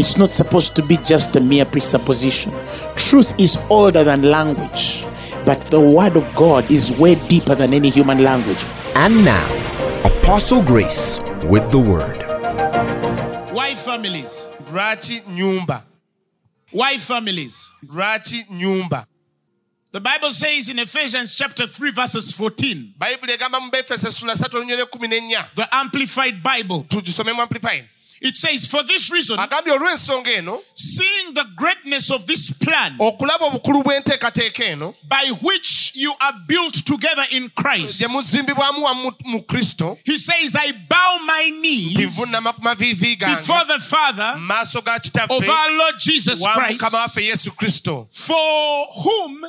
It's not supposed to be just a mere presupposition. Truth is older than language, but the word of God is way deeper than any human language. And now, Apostle Grace with the word. Why families? lwaki nyumba Why families? lwaki nyumba The Bible says in Ephesians chapter 3, verses 14, bayibuli egamba mu befeso essula 3 olunyolo ekumi n'ennya the Amplified Bible. Tugisome mu amplifying It says, For this reason, agambye olw'ensonga eno seeing the greatness of this plan okulaba obukulu bw'enteekateeka eno by which you are built together in Christ, gye muzimbibwamu wamu mu kristo he says, I bow my knees nvunama ku maviivi before the Father mu maaso ga of our Lord Jesus Christ, mukama waffe yesu kristo. for whom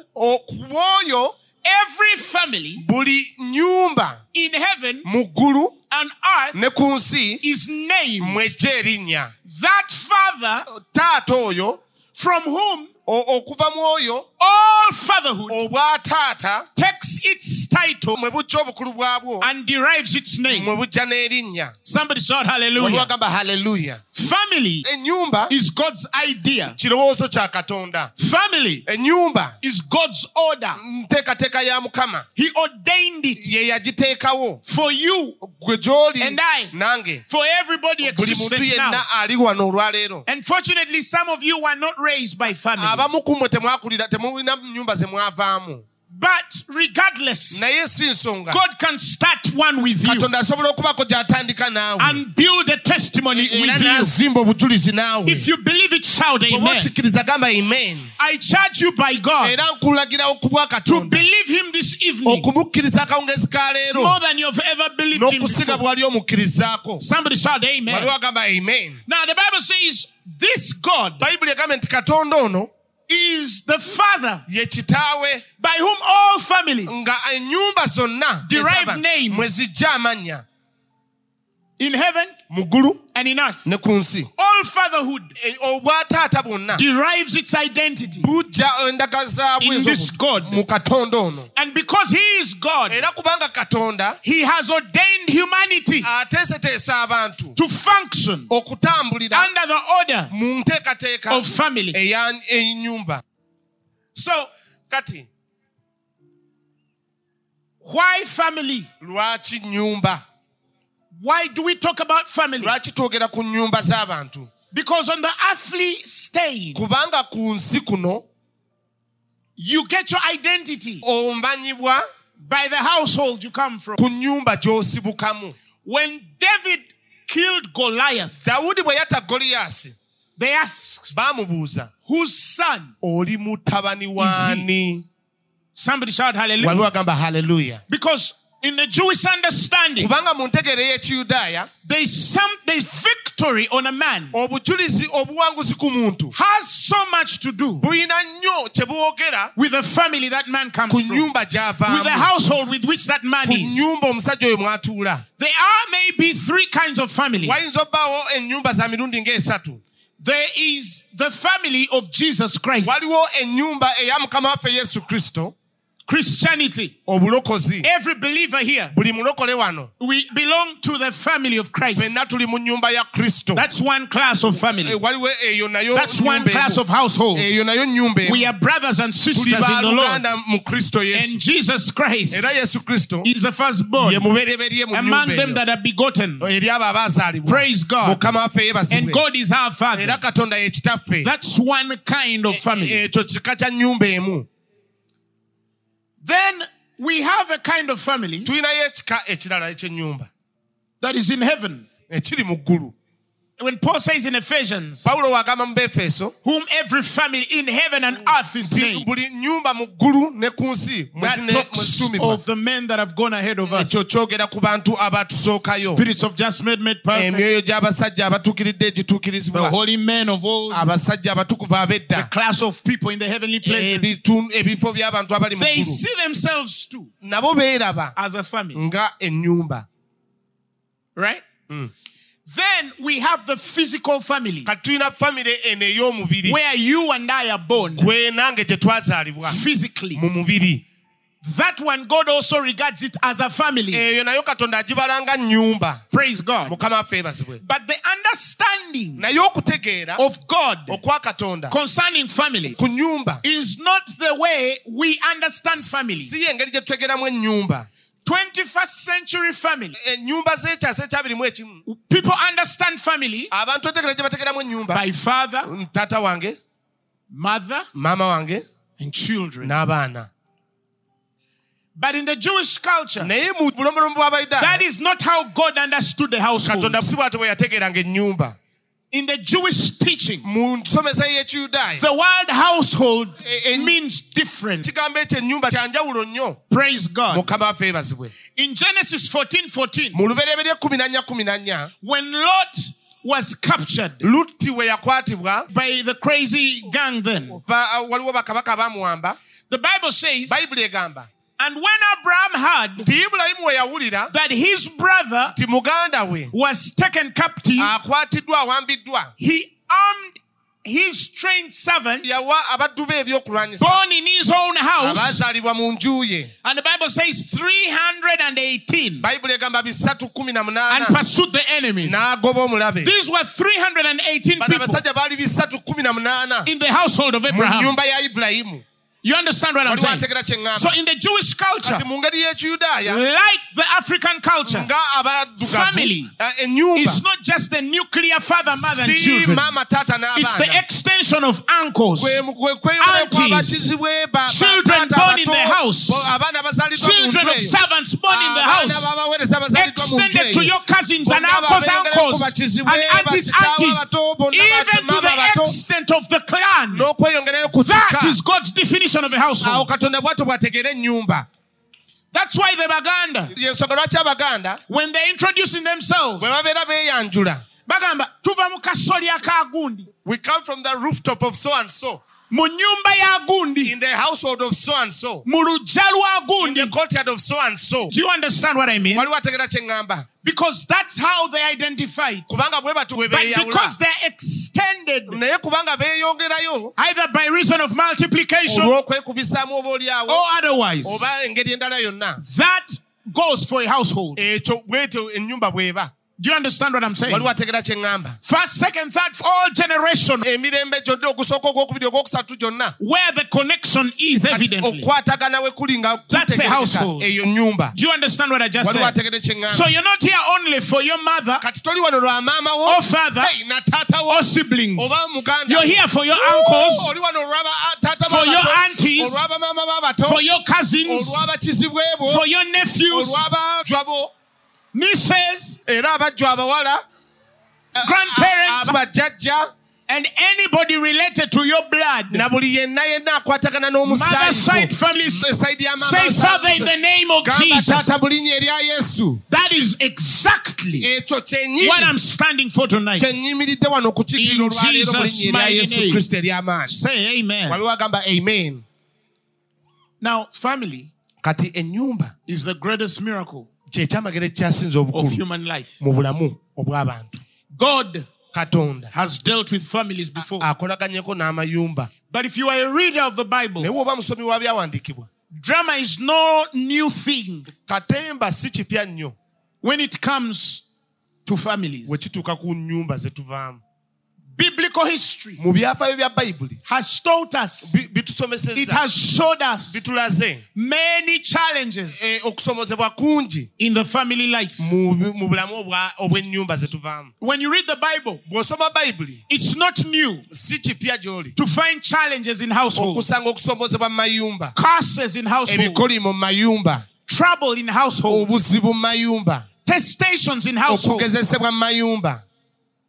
every family buli nyumba in heaven mu ggulu and earth ne ku nsi is named. mw'ejja erinnya That Father taata oyo from whom okuva mu oyo all fatherhood obwataata takes its title mwe bujja obukulu bwabwo and derives its name. mwe bujja n'erinnya Somebody shout hallelujah. wagamba haleluya Family ennyumba is God's idea. kirowoozo kya katonda Family ennyumba is God's order. nteekateeka ya mukama He ordained it ye yagiteekawo for you, gwe gy'oli And I. nange for everybody buli muntu yenna now. ali wano olwaleero Unfortunately, some of you were not raised by families. Abamu ku mmwe temwakulira temulina nnyumba ze mwavaamu. But regardless, naye si nsonga. God can start one with you katonda asobola okubako gy'atandika naawe. and build a testimony with you. n'azimba obujulizi naawe. If you believe it, shout amen. okikkiriza gamba amen. I charge you by God to believe Him this evening okumukkiriza akawungezi ka leero. more than you've ever believed Him before. Somebody shout amen. Now, the Bible says this God bayibuli egambye nti katonda ono is the Father ye kitaawe by whom all families nga ennyumba zonna Derive name names. mwe zijja amannya in heaven and in earth, ne all fatherhood E- bwonna derives its identity. bujja endaga zaabwo In this God. And because He is God, katonda He has ordained humanity to function under the order of family. So, kati why family? Why do we talk about family? lwaki twogera ku nnyumba z'abantu Because on the earthly stage, kubanga ku nsi kuno you get your identity omanyibwa by the household you come from. ku nnyumba gy'osibukamu When David killed Goliath, dawudi bwe yatta goliyasi they asked, baamubuuza Whose son? oli mutabani waani Somebody shout hallelujah. Because in the Jewish understanding, kubanga mu ntegeera ey'ekiyudaaya there's some there's victory on a man obujulizi obuwanguzi ku muntu has so much to do bulina nnyo kye bwogera with the family that man comes from, nnyumba with the household with which that man ku is. nnyumba omusajja oyo mwatuula. There are maybe three kinds of families. wayinza obbaawo ennyumba za mirundi ng'esatu? There is the family of Jesus Christ, waliwo ennyumba eya mukama waffe yesu kristo Christianity. obulokozi Every believer here, buli mulokole wano we belong to the family of Christ. fenna tuli mu nnyumba ya kristo That's one class of Eh, family. waliwo eyo nayo That's one class of household. eyo nayo nnyumba. We are brothers and sisters in the Lord. mu kristo And Jesus Christ era yesu kristo is the firstborn ye mubereberye mu among them that are begotten. eri abo abaazaalibwa Praise God. mukama waffe And God is our era Father. katonda ye kitaffe That's one kind of family. ekyo kika kya nnyumba emu Then we have a kind of family tulinayo ekika ekirala ekyennyumba that is in heaven. Ekiri mu ggulu when Paul says in Ephesians, pawulo wagamba mu befeso whom every family in heaven and earth is named, buli nyumba mu ggulu ne ku nsi mwe that talks of the men that have gone ahead of us. ekyo kyogera ku bantu abatusookayo Spirits of just made made perfect. emyoyo gy'abasajja abatuukiridde The holy men of abatukuvu The class of people in the heavenly places. Ebitu- ebifo by'abantu abali mu They see themselves too as a family. Right? Mm. Then we have the physical family kati tulina famire eno ey'omubiri where you and I are born gwe nange gye twazaalibwa physically. That one, God also regards it as a family. eyo nayo katonda agibala nga nnyumba Praise God. mukama waffe yeebazibwe But the understanding of God concerning family is not the way we understand family. Si y'engeri gye tutegeeramu ennyumba 21st century family. ennyumba z'ekyasa ekyabiri ekimu People understand family abantu otegera gye bategeeramu ennyumba by father, taata wange mother, maama wange and children. n'abaana But in the Jewish culture, naye mu bulombolombo bw'abayudaaya that is not how God understood the household. In the Jewish teaching, mu nsomesa y'ekiyudaaya the word household Eh, eh, means different. kigambo ekyo ennyumba kyanjawulo nnyo Praise God. mukama waffe yeebazibwe In Genesis 14 14, mu lubereberye kumi na nnya kumi na nnya when Lot was captured lutti we yakwatibwa by the crazy gang, then ba- waliwo bakabaka baamuwamba the Bible says, and when Abraham heard nti ibulayimu we yawulira that his brother nti muganda we was taken captive, he armed his trained servant yawa abaddu be ebyokulwanyisa. born in his own house. abaazaalibwa mu nju ye. And the Bible says 318 bayibuli egamba bisatu kumi na and pursued the enemies. n'agoba omulabe. These were 318 bano people abasajja baali bisatu kumi na munaana in the household of mu Abraham. nnyumba ya ibulayimu You understand what I'm saying? So in the Jewish culture, kati mu ngeri y'ekiyudaaya like the African culture, Family eh, it's not just the nuclear father, mother, and children. It's the extension of uncles, aunties, kw'abakizibwe ba- ba- children born in the house, bo- abaana bazaaliddwa mu children of servants born in the house, b'abaweereza bazaaliddwa mu nju extended to your cousins and uncles, uncles, and aunties, aunties, even to the extent of the clan. That is God's definition of a awo household. katonda bwatyo bwategeera ennyumba. That's why the Baganda, yensonga lwaki abaganda? When they're introducing themselves, bwe babeera beeyanjula. Bagamba tuva mu kasolya ka gundi. We come from the rooftop of so and so mu nyumba ya gundi in the household of so and so. mu luggya lwa in the courtyard of so and so. Do you understand what i mean? Waliwo kye ŋŋamba because that's how they identified. Kubanga bwe batu bwe but because they're extended. Naye kubanga beeyongerayo. Either by reason of multiplication olw'okwekubisaamu oba olyawo or otherwise. Oba engeri endala yonna. That goes for a household. Ekyo bwetyo ennyumba bw'eba do you understand what i'm saying? Waliwo ategeera kye ŋŋamba. First second third all generation emirembe gyonna ogusooka ogwokubiri ogwokusatu gyonna where the connection is evidently. okwatagana we kuli nga That's a household. eyo do you understand what i just waliwo said? kye so ŋŋamba you're not here only for your mother kati toli wano lwa maama wo or father hey, na taata wo or siblings. oba muganda You're wo. here for your uncles, oli wano olwaba ah, taata for your aunties, b'abato for your cousins, for your nephews, era abajjwa abawala uh, uh, grandparents, uh, abajjajja and anybody related to your blood. na buli yenna yenna akwatagana Mother side families, esaidi say, Father, in the name of Jesus. taata mu linnya erya yesu That is exactly what I'm standing for tonight. kyenyimiridde wano okukiikirira In Jesus' mighty yesu name. Say amen. amen Now, family is the greatest miracle kyekyamagero ekyasinza of obukulu human life. mu bulamu obw'abantu God katonda has dealt with families before. akolaganyeko n'amayumba But if you are a reader of the Bible, naye woba musomi wa byawandiikibwa drama is no new thing katemba si kipya nnyo when it comes to families. bwe kituuka ku nnyumba ze tuvaamu Biblical history mu byafaayo bya bayibuli has taught us, it has showed us bitulaze. many challenges eh, okusomozebwa kungi in the family life. mu mu bulamu obw'ennyumba ze tuvaamu When you read the Bible, bw'osoma bayibuli it's not new si kipya gy'oli. to find challenges in households, okusanga okusomozebwa mu mayumba curses in households, ebikolimo mu mayumba trouble in households, obuzibu mu mayumba testations in households. okugezesebwa mu mayumba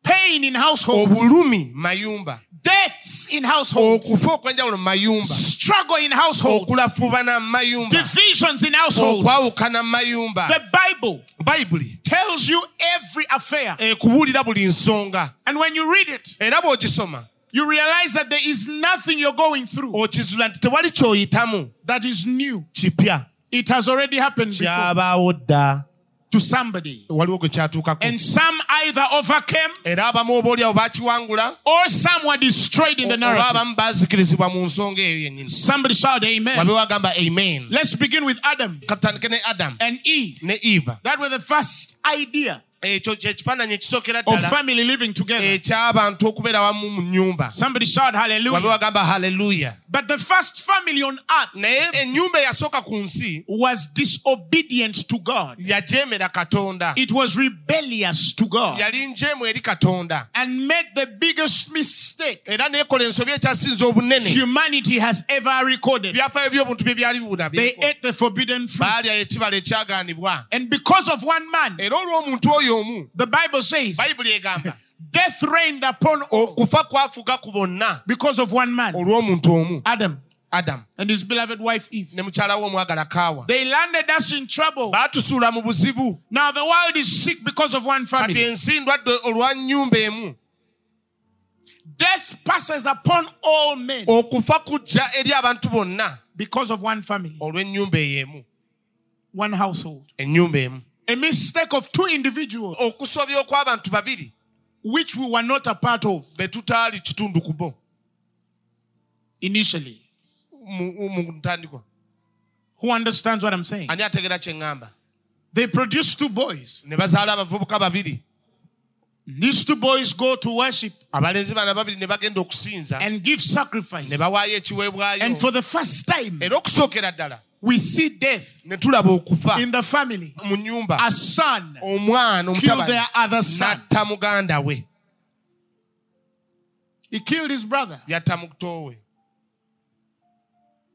pain in households, obulumi. Mayumba. Deaths in households, okufa okwenjawulo mu mayumba. Struggle in households, okulafuubana mu mayumba. Divisions in households. okwawukana mu mayumba. The Bible bayibuli tells you every affair. ekubuulira buli nsonga. And when you read it, era bw'ogisoma you realize that there is nothing you're going through okizula nti tewali kyoyitamu. that is new. kipya. It has already happened before to somebody. waliwo gwe kyatuukako And some either overcame era abamu oba oliawo baakiwangula or some were destroyed in the narrative. abamu baazikirizibwa mu nsonga eyo yennyini Somebody shout amen. amen Let's begin with Adam katutandike ne adamu and Eve. That was the first idea ekyo kyekifaananyi ekisookera of ddala family living together. eky'abantu okubeera wamu mu nnyumba Somebody shout wabe hallelujah. wagamba But the first family on earth naye ennyumba eyasooka ku nsi was disobedient to God. It was rebellious to God yali njeemu eri katonda and made the biggest mistake era neekola ensobi ekyasinza obunene humanity has ever recorded. by'obuntu bye byali bibuna They ate the forbidden fruit. And because of one man, era olw'omuntu oyo omu the Bible says, death reigned upon all. okufa kwafuga ku bonna. Because of one man, omu. Adam, and his beloved wife Eve. ne mukyala we omwagala kaawa. They landed us in trouble. baatusuula mu buzibu. Now the world is sick because of one family. ensi ndwadde olwa nnyumba emu. Death passes upon all men okufa kujja eri abantu bonna because of one family, olw'ennyumba eyo emu. One household. A mistake of two individuals okusobya okw'abantu babiri which we were not a part of be tutaali kitundu ku bo initially. mu ntandikwa Who understands what I'm saying? ani ategera kye ŋŋamba They produced two boys. ne bazaala abavubuka babiri These two boys go to worship abalenzi bana babiri ne bagenda okusinza and give sacrifice. ne bawaayo ekiweebwayo And for the first time, era okusookera ddala we see death ne tulaba okufa in the family. mu A son omwana killed their other son. n'atta muganda we He killed his brother. yatta muto we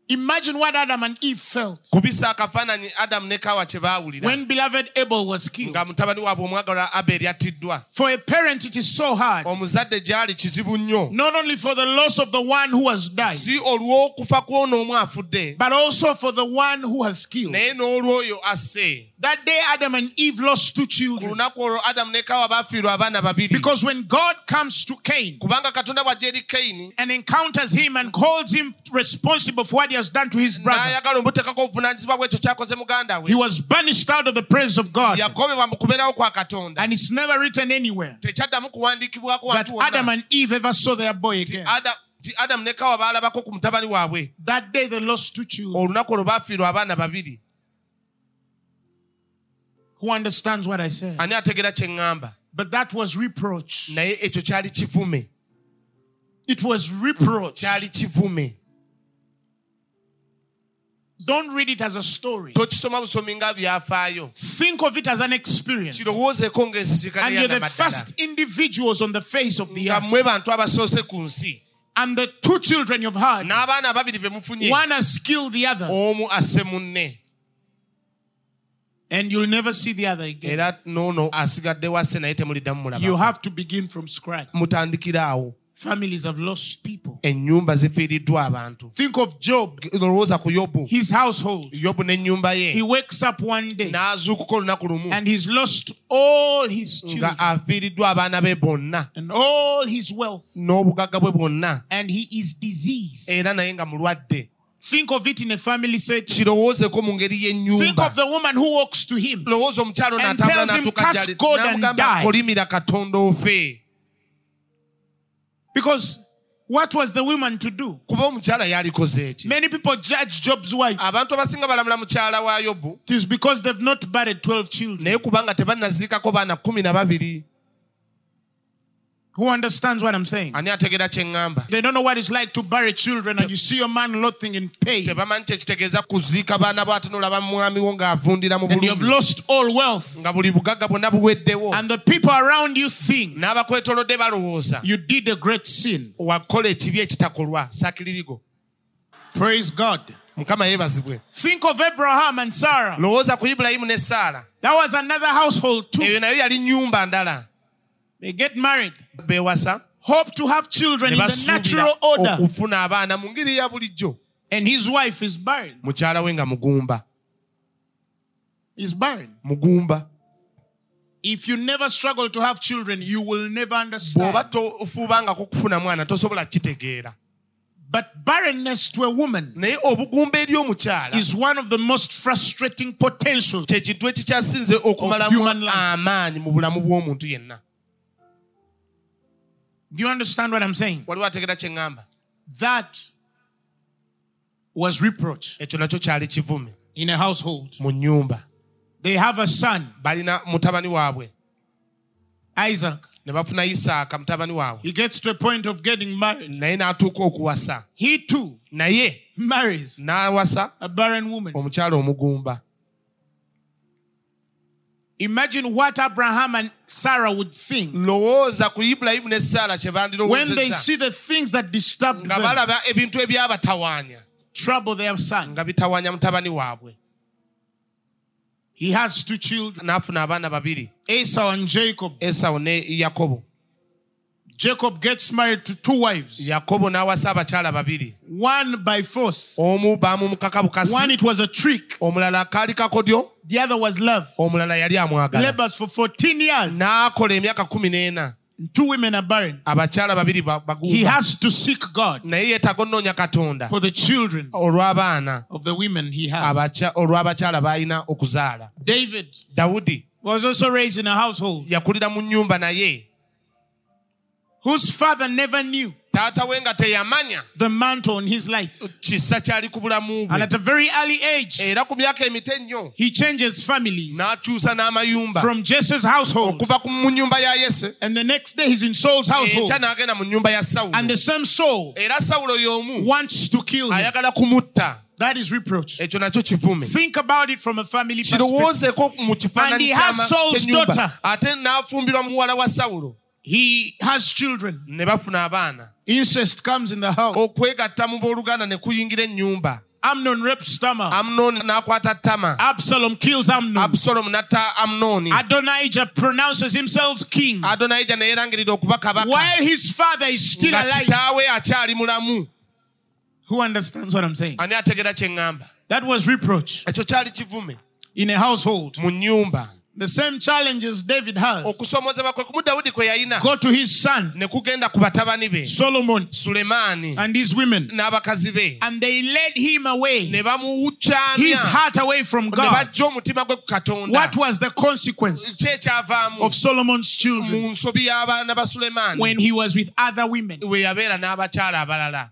Imagine what Adam and Eve felt kubisa akafaananyi adamu ne kawa kye baawulira when beloved Abel was killed. nga mutabani waabwe omwagalwa aberi attiddwa For a parent, it is so hard. omuzadde gyali kizibu nnyo Not only for the loss of the one who has died, si olw'okufa kw'ono omu afudde but also for the one who has killed. naye n'olw'oyo asse That day, Adam and Eve lost two ku children. lunaku olwo adamu ne kawa baafiirwa abaana babiri Because when God comes to Cain kubanga katonda bw'ajja eri kayini and encounters him and holds him responsible for what he has done to his brother, n'ayagala omuteekako obuvunaanyizibwa bw'ekyo kyakoze muganda we he was banished out of the presence of God. yagobebwa mu kubeerawo kwa katonda And it's never written anywhere that Adam and Eve ever saw their boy again. Ada- adamu ne kawa baalabako ku mutabani waabwe That day they lost two children. olunaku olwo baafiirwa abaana babiri Who understands what I said? ani ategera kye ŋŋamba But that was reproach. naye ekyo kyali kivume It was reproach. kyali kivume Don't read it as a story. tokisoma busomi nga byafaayo Think of it as an experience. And you're ng'ensisikaliya the first individuals on the face of the nga earth. mmwe bantu abasoose ku nsi And the two children you've had, n'abaana ababiri be mufunye one has killed the other, omu asse munne and you'll never see the other again. era noono asigadde wasse naye temuliddamu You have to begin from scratch. Families have lost people. ennyumba zifiiriddwa abantu. Think of Job, lowooza ku yobu. His household. yobu n'ennyumba He ye wakes up one day. N'azuukuka olunaku lumu. And he's lost all his nga children. afiiriddwa abaana be bonna. And all his wealth, n'obugagga bwe bwonna. And he is diseased. era naye nga mulwadde. Think of it in a family setting. kirowoozeeko mu ngeri Think y'ennyumba of the woman who walks to him lowooza And tells him, n'atuuka "Curse gy'ali God and n'amugamba die." kolimira katonda ofe because what was the woman to do? kuba omukyala yalikoze eki Many people judge Job's wife. abantu abasinga balamula mukyala wa yobu It is because they've not buried 12 children. naye kubanga tebannaziikako baana kumi na babiri Who understands what I'm saying? ani ategera kye ŋŋamba They don't know what it's like to bury children and you see your man loathing in pain. Tebamanyi kyekitegeeza kuziika baana bo ate n'olaba mwami wo ng'avundira mu and you have lost all wealth. Nga buli bugagga bwonna buweddewo. And the people around you think you did a great sin. wakola ekibi ekitakolwa. Sakiririgo Praise God. Think of Abraham and Sarah. lowooza ku ibulayimu ne saala That was another household too. They get married, beewasa hope to have children in the natural order, okufuna abaana mu ngeri ya bulijjo and his wife is barren. mukyala we nga mugumba Is barren. mugumba If you never struggle to have children, you will never bw'oba understand. tofuubangako kufuna mwana tosobola kitegeera But barrenness to a woman is one of the most frustrating potentials. okumalamu human life. Do you understand what I'm saying? waliwo ategeera kye ŋŋamba That was reproach ekyo nakyo kyali kivume in a household. mu nnyumba They have a son, balina mutabani waabwe Isaac. ne bafuna isaaka mutabani waabwe He gets to a point of getting married. naye n'atuuka okuwasa He too naye marries n'awasa a barren woman. omukyala omugumba Imagine what Abraham and Sarah would think lowooza ku ibulayimu ne saala kye when they see the things that disturb nga them, balaba ebintu ebyabatawaanya trouble their son. nga bitawaanya mutabani waabwe. He has two children, n'afuna abaana babiri. Esau and Jacob. esawu ne yakobo Jacob gets married to two wives, yakobo n'awasa abakyala babiri. One by force, omu baamumukaka one bukasi. It was a trick, omulala kaali kakodyo. The other was love. omulala yali amwagala. Labors for 14 years. n'akola emyaka kumi n'ena. Two women are barren. abakyala babiri ba- He has to seek God naye yeetaaga onnoonya katonda for the children olw'abaana of the women he has. abacha- olw'abakyala b'alina okuzaala. David dawudi was also raised in a household. yakulira mu nnyumba naye whose father never knew taata we nga teyamanya the mantle on his life. kisa kyali ku bulamu And at a very early age, era ku myaka emito ennyo he changes families n'akyusa n'amayumba from Jesse's household. okuva ku- mu nnyumba ya yese And the next day, he's in Saul's household. enkya n'agenda mu nnyumba ya And the same Saul era sawulo y'omu wants to kill him. ayagala kumutta That is reproach. ekyo nakyo kivume Think about it from a family perspective. And he has Saul's daughter. ate n'afumbirwa muwala wa sawulo He has children. ne bafuna abaana Incest comes in the house. okwegatta mu booluganda ne kuyingira ennyumba Amnon rapes Tamar. amunooni n'akwata tama Absalom kills Amnon. abusalomu n'atta amunooni Adonijah pronounces himself king adonayija ne yeerangirira okuba kabaka while his father is still alive. kitaawe akyali mulamu Who understands what I'm saying? ani ategera kye ŋŋamba That was reproach ekyo kyali kivume in a household. mu nnyumba The same challenges David has. Okusoomozebwa kwe kumu dawudi kwe yalina go to his son ne kugenda ku batabani be Solomon sulemaani and his women, n'abakazi be. And they led him away, ne his heart away from ne God. bajja omutima gwe ku katonda. What was the consequence of Solomon's children? Mu nsobi y'abaana ba sulemaani when he was with other women? we yabeera n'abakyala abalala.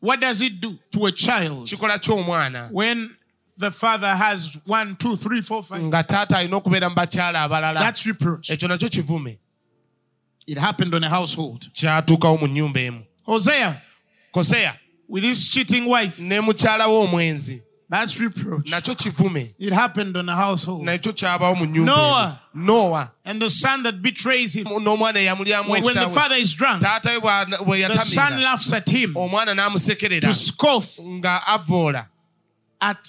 What does it do to a child when the father has one, two, three, four, five? nga taata alina okubeera mu bakyala abalala That's reproach. ekyo nakyo kivume It happened on a household. kyatuukawo mu nnyumba emu Hosea koseya with his cheating wife. ne mukyala we omwenzi That's reproach. nakyo kivume It happened on a household. nakyo kyabawo mu nnyumba Noah. emu. nowa And the son that betrays him. n'omwana eyamulyamu When, when the ekitaawe father is drunk, taata we bwa- bwe the son yatamira laughs at him omwana n'amusekerera to scoff nga avoola at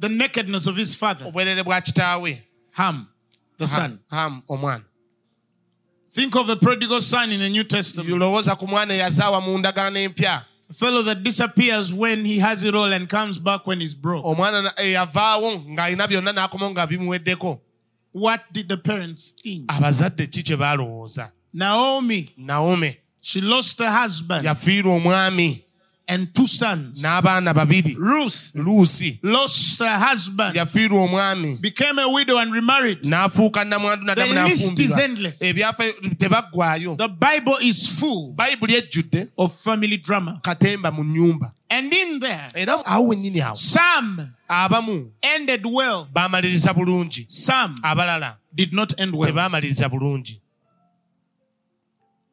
the nakedness of his father, obwerere bwa kitaawe. Ham, the son. Hamu, omwana. Think of the prodigal son in the New Testament. lowooza ku mwana eyazaawa mu ndagaano empya. A fellow that disappears when he has it all and comes back when he's broke. omwana na- eyavaawo ng'alina byonna n'akomawo nga bimuweddeko. What did the parents think? abazadde ki kye baalowooza? Naomi, naome she lost her husband. Yafiirwa omwami and two sons. n'abaana babiri Ruth luusi lost her husband, yafiirwa omwami became a widow and remarried. n'afuuka nnamwandu nadamu The list is endless. ebyafa tebaggwayo The Bible is full bayibuli ejjudde of family drama. katemba mu nnyumba And in there, era awo wennyini awo some abamu ended well, baamaliriza bulungi some abalala did not end well. tebaamaliriza bulungi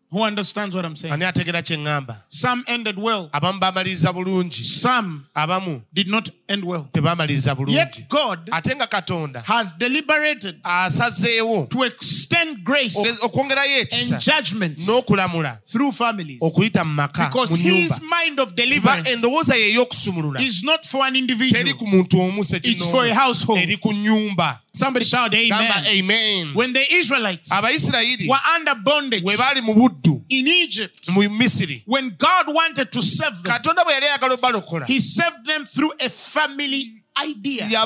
Who understands what I'm saying? ani ategera kye ŋŋamba Some ended well, abamu baamaliriza bulungi some abamu did not end well. tebaamaliriza bulungi Yet God ate nga katonda has deliberated asazeewo to extend grace oge- okwongerayo ekisa and judgment n'okulamula through families. okuyita mu maka Because mu his mind of kuba deliverance endowooza ye ey'okusumulula is not for an teri individual. ku muntu omu It's for a household. eri ku nyumba Somebody shout gamba amen. amen When the Israelites abayisirayiri were under bondage bwe baali mu buddu in Egypt, mu misiri when God wanted to save them, katonda bwe yali ayagala obalokola he saved them through a family idea.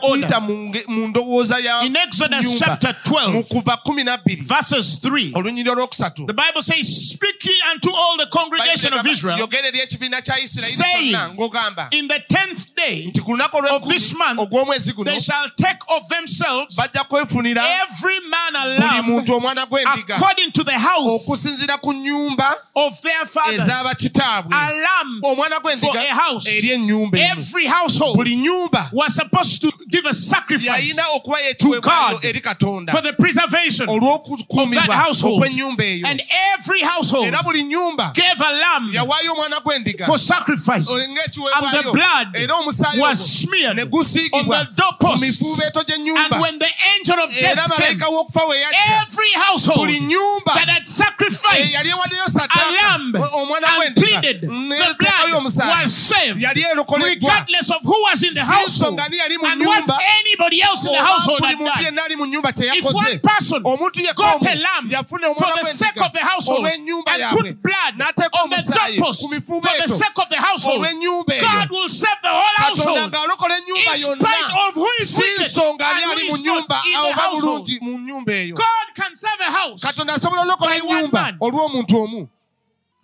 kuyita mu ndowooza ya In Exodus chapter 12, mu kuva kumi nabbiri verses 3, olunyiri olwokusatu the Bible says, Speak ye unto all the congregation of Israel yogera eri ekibiina kya isirayiri saying, kyonna ng'ogamba in the tenth day nti ku lunaku of this month, ogw'omwezi guno they shall take of themselves bajja kwefunira every man a lamb muntu omwana gw'endiga according to the house okusinziira ku of their fathers. ez'abakitaabwe A lamb omwana for gw'endiga a house. eri ennyumba Every household buli nyumba was supposed to give a sacrifice to God for the preservation. Of that household. And every household gave a lamb yawaayo omwana gw'endiga for sacrifice. And the blood was smeared on the doorposts. And when the angel of death came, malayika w'okufa we every household that had sacrificed a lamb and pleaded the blood was saved regardless of who was in the Si household. nsonga ani yali mu and what anybody else in the household had done. yenna ali mu nyumba kye If one person got a lamb for the sake of the household and put blood on the ku for the sake of the household, God will save the whole household. in spite of who is wicked and who is not in the household. bulungi mu nyumba eyo. God can save a house. katonda asobola olokola By one man.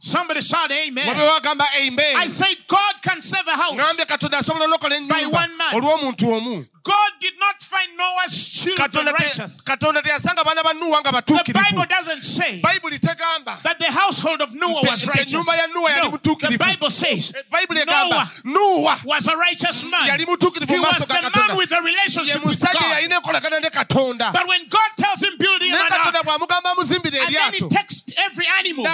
Somebody shout amen. amen I said God can save a house. ngambye katonda asobola olokola By one man. God did not find Noah's children righteous. katonda teyasanga baana ba nuwa nga The Bible doesn't say that the household of Noah was righteous. ennyumba ya Nuwa yali No, the. Bible says Noah was a righteous man. He was the man with a relationship with God. yalina enkolagana ne katonda But when God tells him build him naye an ark, and then he takes every animal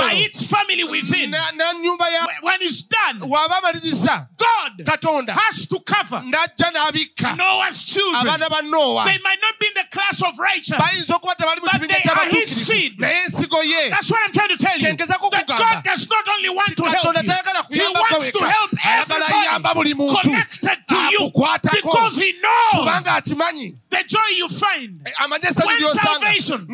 by its family within. Na- na ya When it's done, God katonda has to cover Noah's children. They might not be in the class of righteous. bayinza okuba tebali mu But they are his seed. naye ensigo ye That's what I'm trying to tell you. That. God does not only want to help you, He wants to help everybody connected to you because He knows the joy you find eh, when salvation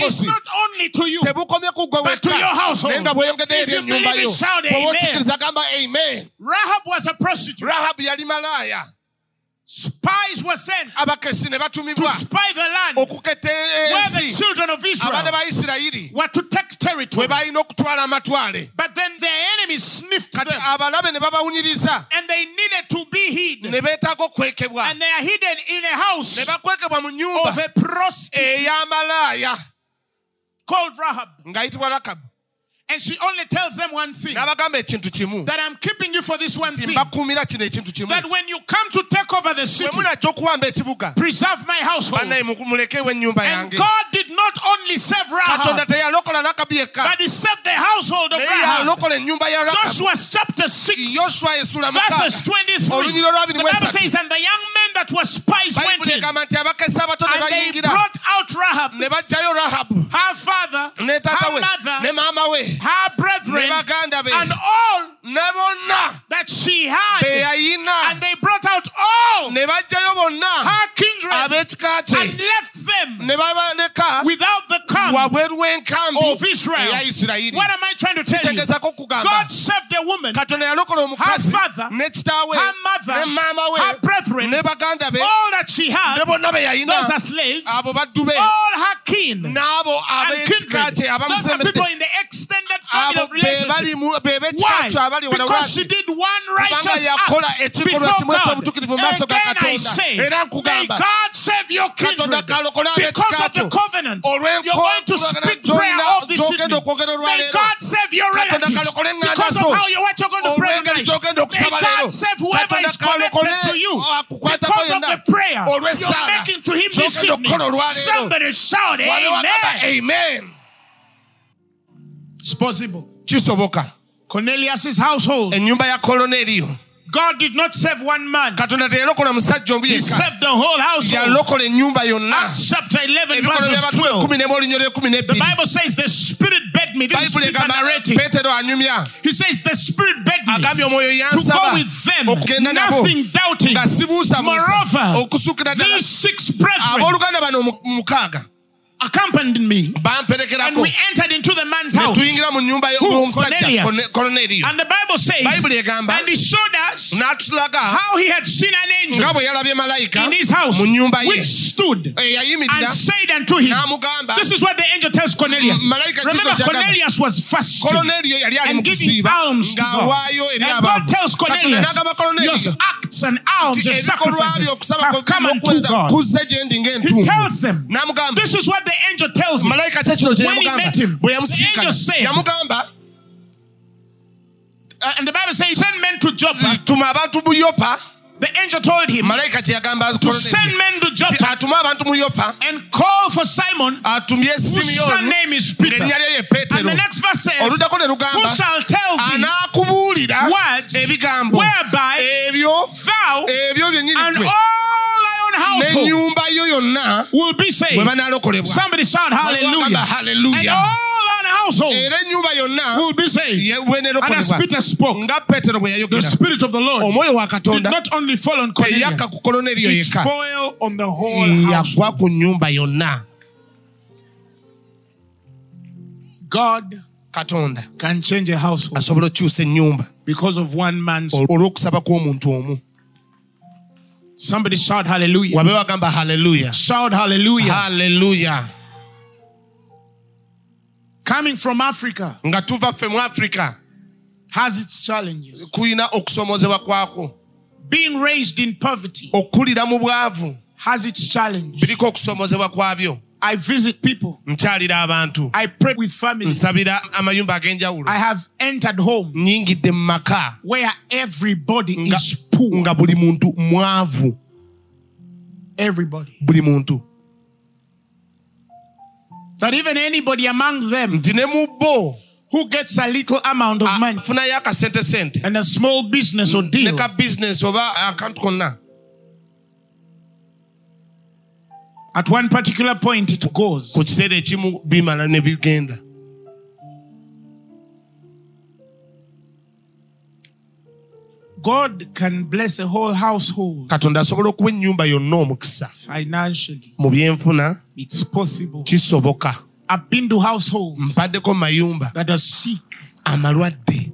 is not only to you. tebukomye ku gwe But to your household. naye nga bweyongedde If you believe it, shout amen. Rahab was a prostitute. rahabu yali malaaya Spies were sent to spy the land where the children of Israel were to take territory. balina okutwala amatwale But then their enemies sniffed them abalabe ne babawunyiriza and they needed to be hid. ne beetaaga okwekebwa And they are hidden in a house ne bakwekebwa mu of a prostitute called Rahab. And she only tells them one thing n'abagamba ekintu kimu that I'm keeping you for this one thing. mbakuumira kino ekintu kimu That when you come to take over the city, munajja okuwamba ekibuga preserve my household. bannaye mulekewo ennyumba And God did not only save Rahab, teyalokola lakabu yekka but He saved the household of Rahab. yalokola ennyumba ya lakabu Joshua chapter 6, yoswa verses 23. olunyiro The Bible says, And the young men that were spies went in, egamba nti abakesi abato ne and they brought out Rahab, ne baggyayo rahabu her father, her mother, ne maama we. her brethren, and all that she had. And they brought out all ne baggyayo bonna her kindred and left them without the camp of Israel. What am I trying to tell you? God saved a woman, her father, her mother, ne maama we her brethren, ne baganda be all that she had, bonna be yayina those are slaves, abo baddu be all her kin. And kindred. Those are people in the extended family of relationship. mu- be b'ekika Why? Kyo abali wala Because she did one righteous act before God. ekyobutuukirivu mu maaso ga Again I say, may God save your kindred because of the covenant. You're going to speak prayer of this evening. May God save your relatives because of how you what you're going to pray tonight. May God save whoever is connected to you because of the prayer you're making to Him this evening. Somebody shout Amen. amen It's possible. kisoboka Cornelius' household. ennyumba ya koloneriyo God did not save one man. katonda teyalokola musajja omu He yekka saved the whole household. yalokola ennyumba yonna Acts chapter 11 ebikola verses 12. kumi n'emu olunnyo lw'ekumi The n'ebbiri Bible says the Spirit begged me. This is bayibuli Peter egamba narrating. peetero anyumya He says the Spirit begged me agambye omwoyo to go yansaba with them, nabo nothing doubting. nga sibuusabuusa Moreover, okusuukira ddala these six brethren abooluganda bano mu- mukaaga accompanied me, and we entered into the man's house. tuyingira mu nyumba Who? Cornelius. And the Bible says, and he showed n'atulaga how he had seen an angel nga bwe yalabye malayika in his house, mu nyumba ye which stood eh, eyayimirira and said unto him, n'amugamba This is what the angel tells Cornelius. Remember. Cornelius was fasting koloneriyo yali ali mu and giving kusiiba alms to ng'awaayo eri And God tells Cornelius, your acts and alms, byo sacrifices have come unto God. kuzze gye ndi He tells them, n'amugamba This is what the angel tells him. malayika te kino kye When he yamugamba met him, bwe the angel said- yamugamba Uh, and the Bible says, Send men to Joppa. tuma abantu mu yopa The angel told him malayika kye yagamba to send men to Joppa atume abantu mu yopa and call for Simon, atumye whose surname is Peter. ng'erinnya lye ye And the next verse says, oluddako ne Who shall tell thee anaakubuulira ebigambo whereby ebyo thou ebyo byennyini and all thy own household n'ennyumba yo yonna will be saved. bwe banaalokolebwa Somebody shout hallelujah. Hallelujah. Household era ennyumba yonna will be saved. And as Peter spoke, nga peetero bwe the Spirit of the Lord omwoyo wa did katonda not only fall on Cornelius, ku koloneriyo it yekka fell on the whole house. yagwa ku nnyumba yonna God katonda can change a household asobola okukyusa ennyumba because of one man's. olw'okusaba kw'omuntu omu Somebody shout hallelujah. wabe wagamba haleluya Shout hallelujah. haleluya Coming from Africa nga tuva ffe mu afurika has its challenges. kulina okusoomozebwa kwako Being raised in poverty okukulira mu bwavu has its challenge. biriko okusoomozebwa kwabyo I visit people. nkyalira abantu I pray with families. nsabira amayumba ag'enjawulo I have entered home nnyingidde mu maka where everybody nga, is poor. nga buli muntu mwavu Everybody. buli muntu That even anybody among them nti ne mu bo who gets a little amount of ah, money. akasente sente and a small business or ne deal. ka bizinesi oba at one particular point it goes. God can bless a whole household katonda asobola okuwa ennyumba yonna omukisa financially. mu byenfuna It's possible. kisoboka I've been to households mpaddeko mayumba that are sick. amalwadde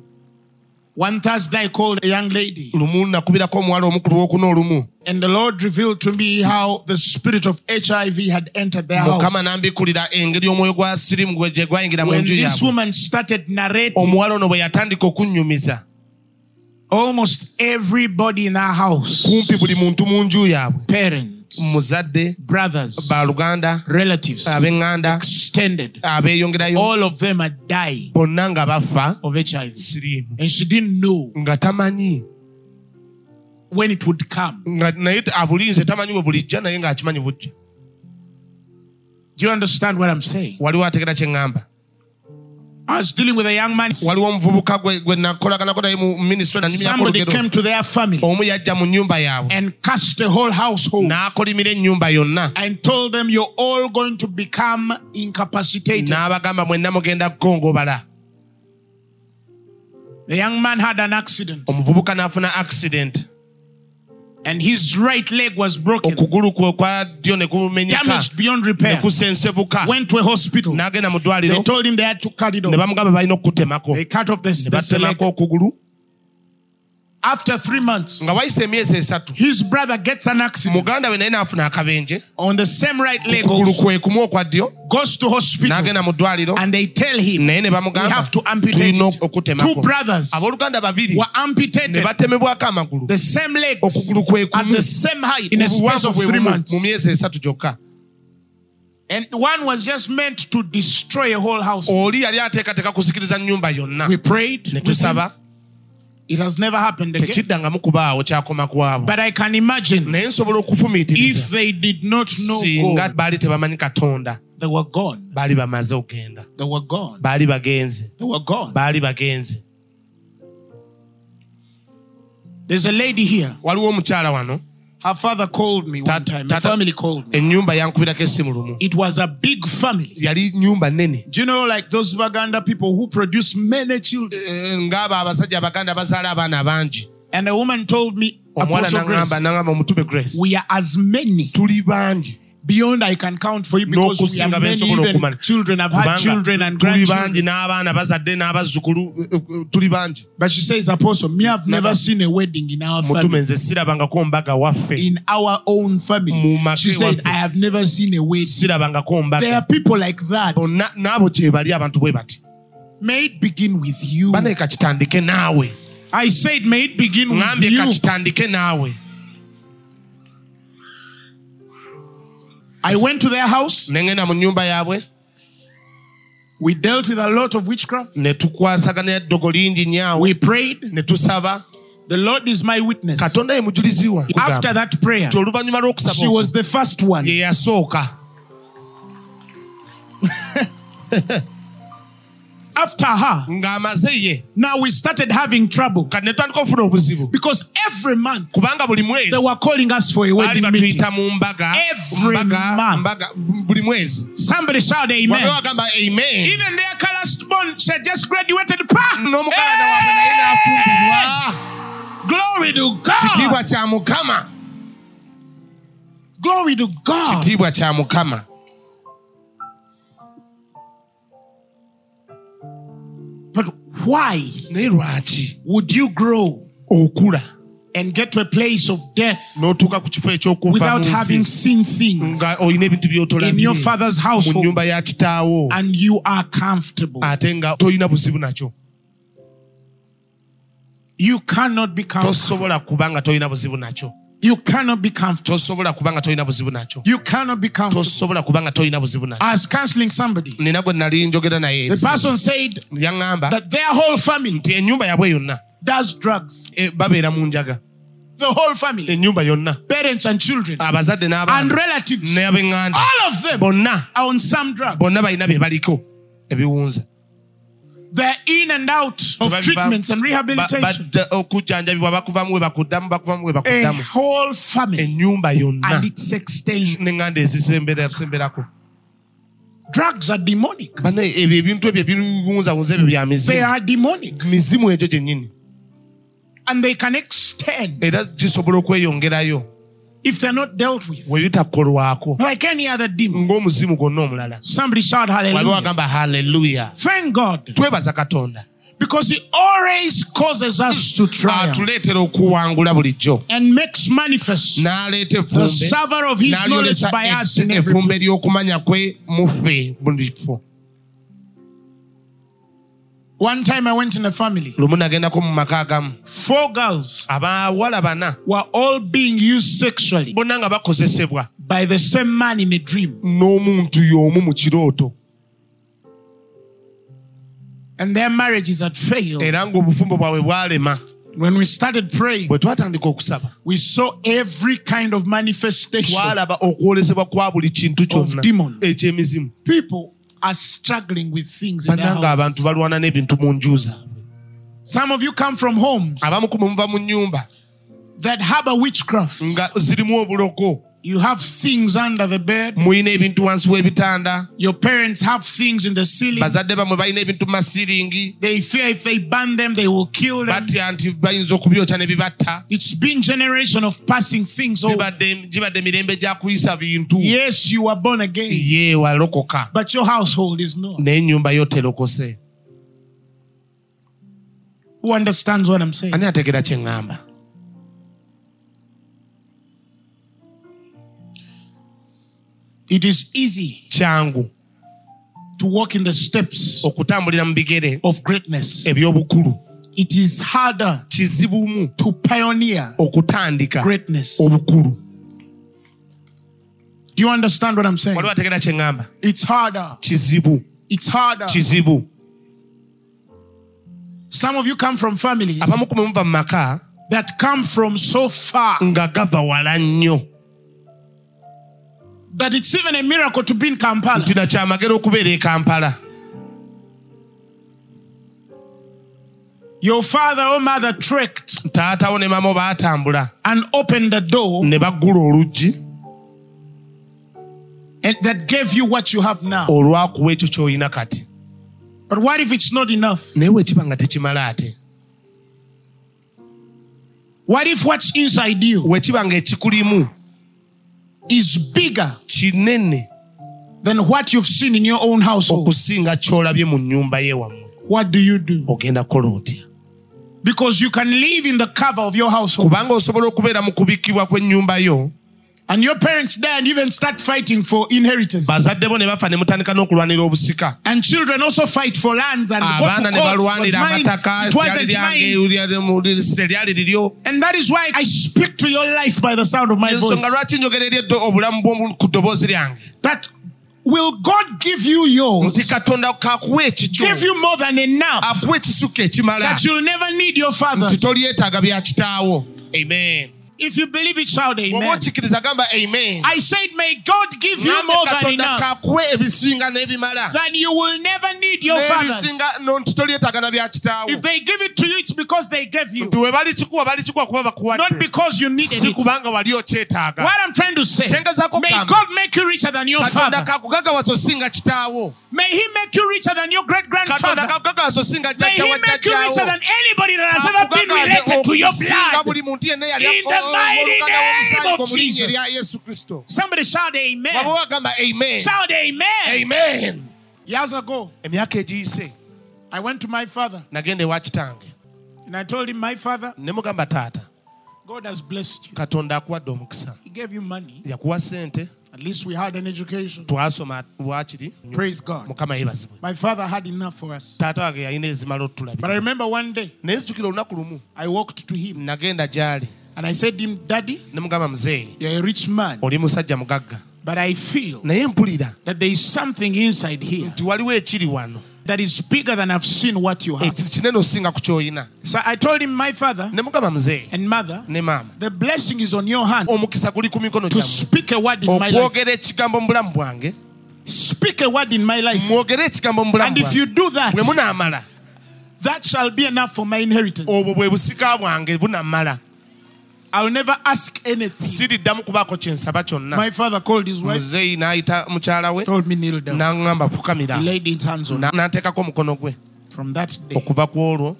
One Thursday I called a young lady lumu nakubirako omuwala omukulu w'okuna olumu and the Lord revealed to me how the spirit of HIV had entered their house. mukama n'ambikulira engeri omwoyo gwa sirimu gwe gye gwayingira mu When nju this yaabwe woman started narrating, omuwala ono bwe yatandika okunnyumiza almost everybody in our house, kumpi buli muntu mu nju yaabwe parents, muzadde brothers, baaluganda relatives, ab'eŋŋanda extended, abeeyongerayo all of them are dying bonna nga bafa of HIV. siriimu And she didn't know nga tamanyi when it would come. nga naye abulinze tamanyi bulijja naye ng'akimanyi bujja Do you understand what I'm saying? waliwo ategera kye ŋŋamba I was dealing with a young man. waliwo omuvubuka gwe gwe nakolaganako naye mu minisitule Somebody came to their family omu yajja mu nnyumba yaabwe. and cursed the whole household n'akolimira ennyumba yonna. and told them, You're all going to become incapacitated. n'abagamba mwenna mugenda kukongobala. The young man had an omuvubuka n'afuna accident and his right leg was broken, okugulu kwe kwa ddyo ne kumenyeka damaged beyond ne repair. kusensebuka Went to a hospital. n'agenda mu They ddwaliro told him they had to cut it ne off. bamugamba balina okukutemako They cut off the, ne the, the leg. batemako okugulu After three months, nga wayise emyezi esatu his brother gets an accident muganda we naye n'afuna akabenje on the same right leg, kwe kumu okwa ddyo goes to hospital, n'agenda mu ddwaliro and they tell him naye ne bamugamba have to amputate tulina it. Two okutemako brothers abooluganda babiri were ne amputated batemebwako amagulu the same legs okugulu kwe at the same height in a space of three months. mu myezi esatu gyokka And one was just meant to destroy a whole house. oli yali ateekateeka kuzikiriza nnyumba yonna We prayed. ne tusaba It has never happened again. tekiddangamu kubaawo kyakoma kwabo But I can imagine naye nsobola if they did not know singa God, baali tebamanyi katonda they were gone. baali bamaze okgenda They were gone. baali bagenze They were gone. baali bagenze There's a lady here. waliwo omukyala wano Her father called me one time. My tata- family called me. ennyumba yankubirako essimu lumu It was a big family. yali nyumba nnene Do you know, like those Baganda people who produce many children? Eh, ng'abo abasajja abaganda bazaala abaana bangi And a woman told me, omuwala Apostle Grace, naŋŋamba naŋŋamba omutume grace we are as many tuli bangi beyond I can count for you because we have many even children. I've had children and grandchildren. eh, eh, But she says, Apostle, me, I've never seen a wedding in our family. In our own family. She said. I have never seen a wedding. There are people like that. May it begin with you. I said, may it begin with you. I went to their house. ne mu nnyumba yaabwe We dealt with a lot of witchcraft. ne tukwasaganira eddogo lingi nyaawe We prayed. ne tusaba The Lord is my witness. katonda ye mujulizi wa After that prayer, she was the first one. ye yasooka After her, ng'amaze ye now we started having trouble kati ne tutandika okufuna obuzibu because every month kubanga buli mwezi they were calling us for a wedding meeting. mu mbaga Every mbaga- month. mbaga buli mwezi Somebody shout amen. wagamba amen Even their colored born, she just graduated. Pa! n'omukalanda waabwe naye n'afumbirwa Glory to kitiibwa God. kya mukama Glory to God. kitiibwa kya mukama why would you grow okula and get to a place of death n'otuuka ku kifo ekyokufa without having seen things nga olina ebintu in your by'otolabye father's mu household? nnyumba ya kitaawo. And you are comfortable? ate nga tolina buzibu nakyo. You cannot be tosobola kuba nga tolina buzibu nakyo You cannot be comfortable. tosobola kuba nga tolina buzibu nakyo. You cannot be comfortable. tosobola kuba tolina buzibu nakyo. I was counseling somebody. nina gwe nali njogera naye The person said yaŋŋamba that their whole family nti ennyumba yabwe yonna does drugs. e, babeera mu njaga. The whole family, ennyumba yonna. Parents and children, abazadde and relatives, n'abeŋŋanda all of them bonna. are on some drug. bonna balina bye baliko. Ebiwunza They're in and out of Babiva- treatments and rehabilitation. badda bakuvamu we bakuddamu bakuvamu we bakuddamu whole family ennyumba yonna and its extension. neŋŋanda ezisemberako Drugs are demonic. bana ebyo ebintu ebyo ebiwunzawunza ebyo bya They mizimu are demonic. mizimu egyo gyennyini And they can extend era gisobola okweyongerayo if they're not dealt with. Like any other demon. ng'omuzimu gwonna omulala Somebody shout hallelujah. wagamba halleluya Thank God. twebaza katonda Because He always causes us to triumph. Atuleetera okuwangula bulijjo. And makes manifest n'aleeta the effumbe savor of His knowledge n'alyolesa effumbe ly'okumanya kwe muffe buli kifo One time I went in a family. lumu nagendako mu maka agamu Four girls abawala bana were all being used sexually bonna nga bakozesebwa by the same man in a dream. n'omuntu y'omu mu kirooto And their marriages had failed. era ng'obufumbo bwabwe bwalema When we started praying, bwe twatandika okusaba we saw every kind of manifestation. twalaba okwolesebwa kwa buli kintu kyonna demon. eky'emizimu People are struggling with things in their bannanga houses. abantu balwana n'ebintu mu nju zaabwe Some of you come from homes abamu ku muva mu nnyumba that harbor witchcraft. nga zirimu obuloko You have things under the bed. muyina ebintu wansi w'ebitanda Your parents have things in the ceiling. bazadde bamwe balina ebintu mu masiringi They fear if they burn them, they will kill them. batya nti bayinza okubyokya ne bibatta It's been generation of passing things over. Bibadde- gibadde mirembe gya kuyisa bintu Yes, you were born again, ye walokoka but your household is not. naye ennyumba yo terokose Who understands what I'm saying? ani ategera kye ŋŋamba It is easy kyangu to walk in the steps okutambulira mu bigere of greatness. eby'obukulu It is harder kizibumu to pioneer okutandika greatness. obukulu Do you understand what I'm saying? waliwo ategera kye ŋŋamba It's harder. kizibu It's harder. kizibu Some of you come from families abamu ku muva mu maka that come from so far nga gava wala nnyo that it's even a miracle to be in Kampala. nti nakyamagero okubeera e kampala Your father or mother trekked taatawo ne maama baatambula and opened the door ne baggula oluggi and that gave you what you have now. olwakuwa ekyo ky'olina kati But what if it's not enough? naye bwe kiba nga tekimala ate What if what's inside you bwe kiba nga ekikulimu is bigger kinene than what you've seen in your own household? okusinga ky'olabye mu nnyumba ye wammwe What do you do? ogenda kukola otya Because you can live in the cover of your household kubanga osobola okubeera mu kubikkibwa kw'ennyumba yo and your parents die and even start fighting for inheritance. bazadde bo ne bafa ne mutandika n'okulwanira obusika And children also fight for lands and abaana to ne. It was balwanira mine. amataka It wasn't mine. teryali liryo And that is why I speak to your life by the sound of my voice. ensonga lwaki njogera eri eddo- obulamu bw'omu- ku ddoboozi lyange That will God give you nti yours, katonda kakuwa ekikyo give you more than enough akuwa ekisuka ekimala that you'll never need your nti tolyetaaga bya kitaawo amen If you believe it, shout amen. amen I said, may God give you more than enough kakuwe ebisinga n'ebimala than you will never need your fathers. n'ebisinga no- nti tolyetaaga na bya kitaawo If they give it to you, it's because they gave you, nti we balikikuwa balikikuwa kuba not because you needed it. kubanga wali okyetaaga What I'm trying to say, may. God make you richer than your father. kakugagawaza osinga kitaawo May He make you richer than your great grandfather. May He make you richer than anybody that has ever been related to your blood. buli muntu yenna yali In the mighty name of gwo mu linnya Jesus. erya yesu kristo Somebody shout amen. amen Shout amen. amen Years ago, I went to my father nagenda ewa kitange and I told him, My father, God has blessed you. katonda akuwadde omukisa He gave you money. yakuwa At least we had an education. twasoma Praise God. mukama yeebazibwe My father had enough for us. taata wange yalina ezimala But I remember one day naye nzijukira olunaku lumu I walked to him nagenda gy'ali and I said to him, Daddy, you're a rich man, oli musajja mugagga but I feel that there is something inside here nti waliwo ekiri wano that is bigger than I've seen what you have. ekiri kinene osinga ku ky'olina So I told him, My father and mother, the blessing is on your hand omukisa guli ku mikono to speak a word in my life. okwogera ekigambo mu bulamu bwange Speak a word in my life. mwogere ekigambo mu bulamu And if you do that, that shall be enough for my inheritance. I'll never ask anything. siriddamu kubaako kyensaba kyonna My father called his wife, muzeeyi n'ayita mukyala we told me kneel down. n'aŋŋamba fukamira He laid his hands on Na- me. n'ateekako omukono gwe From that day. okuva ku olwo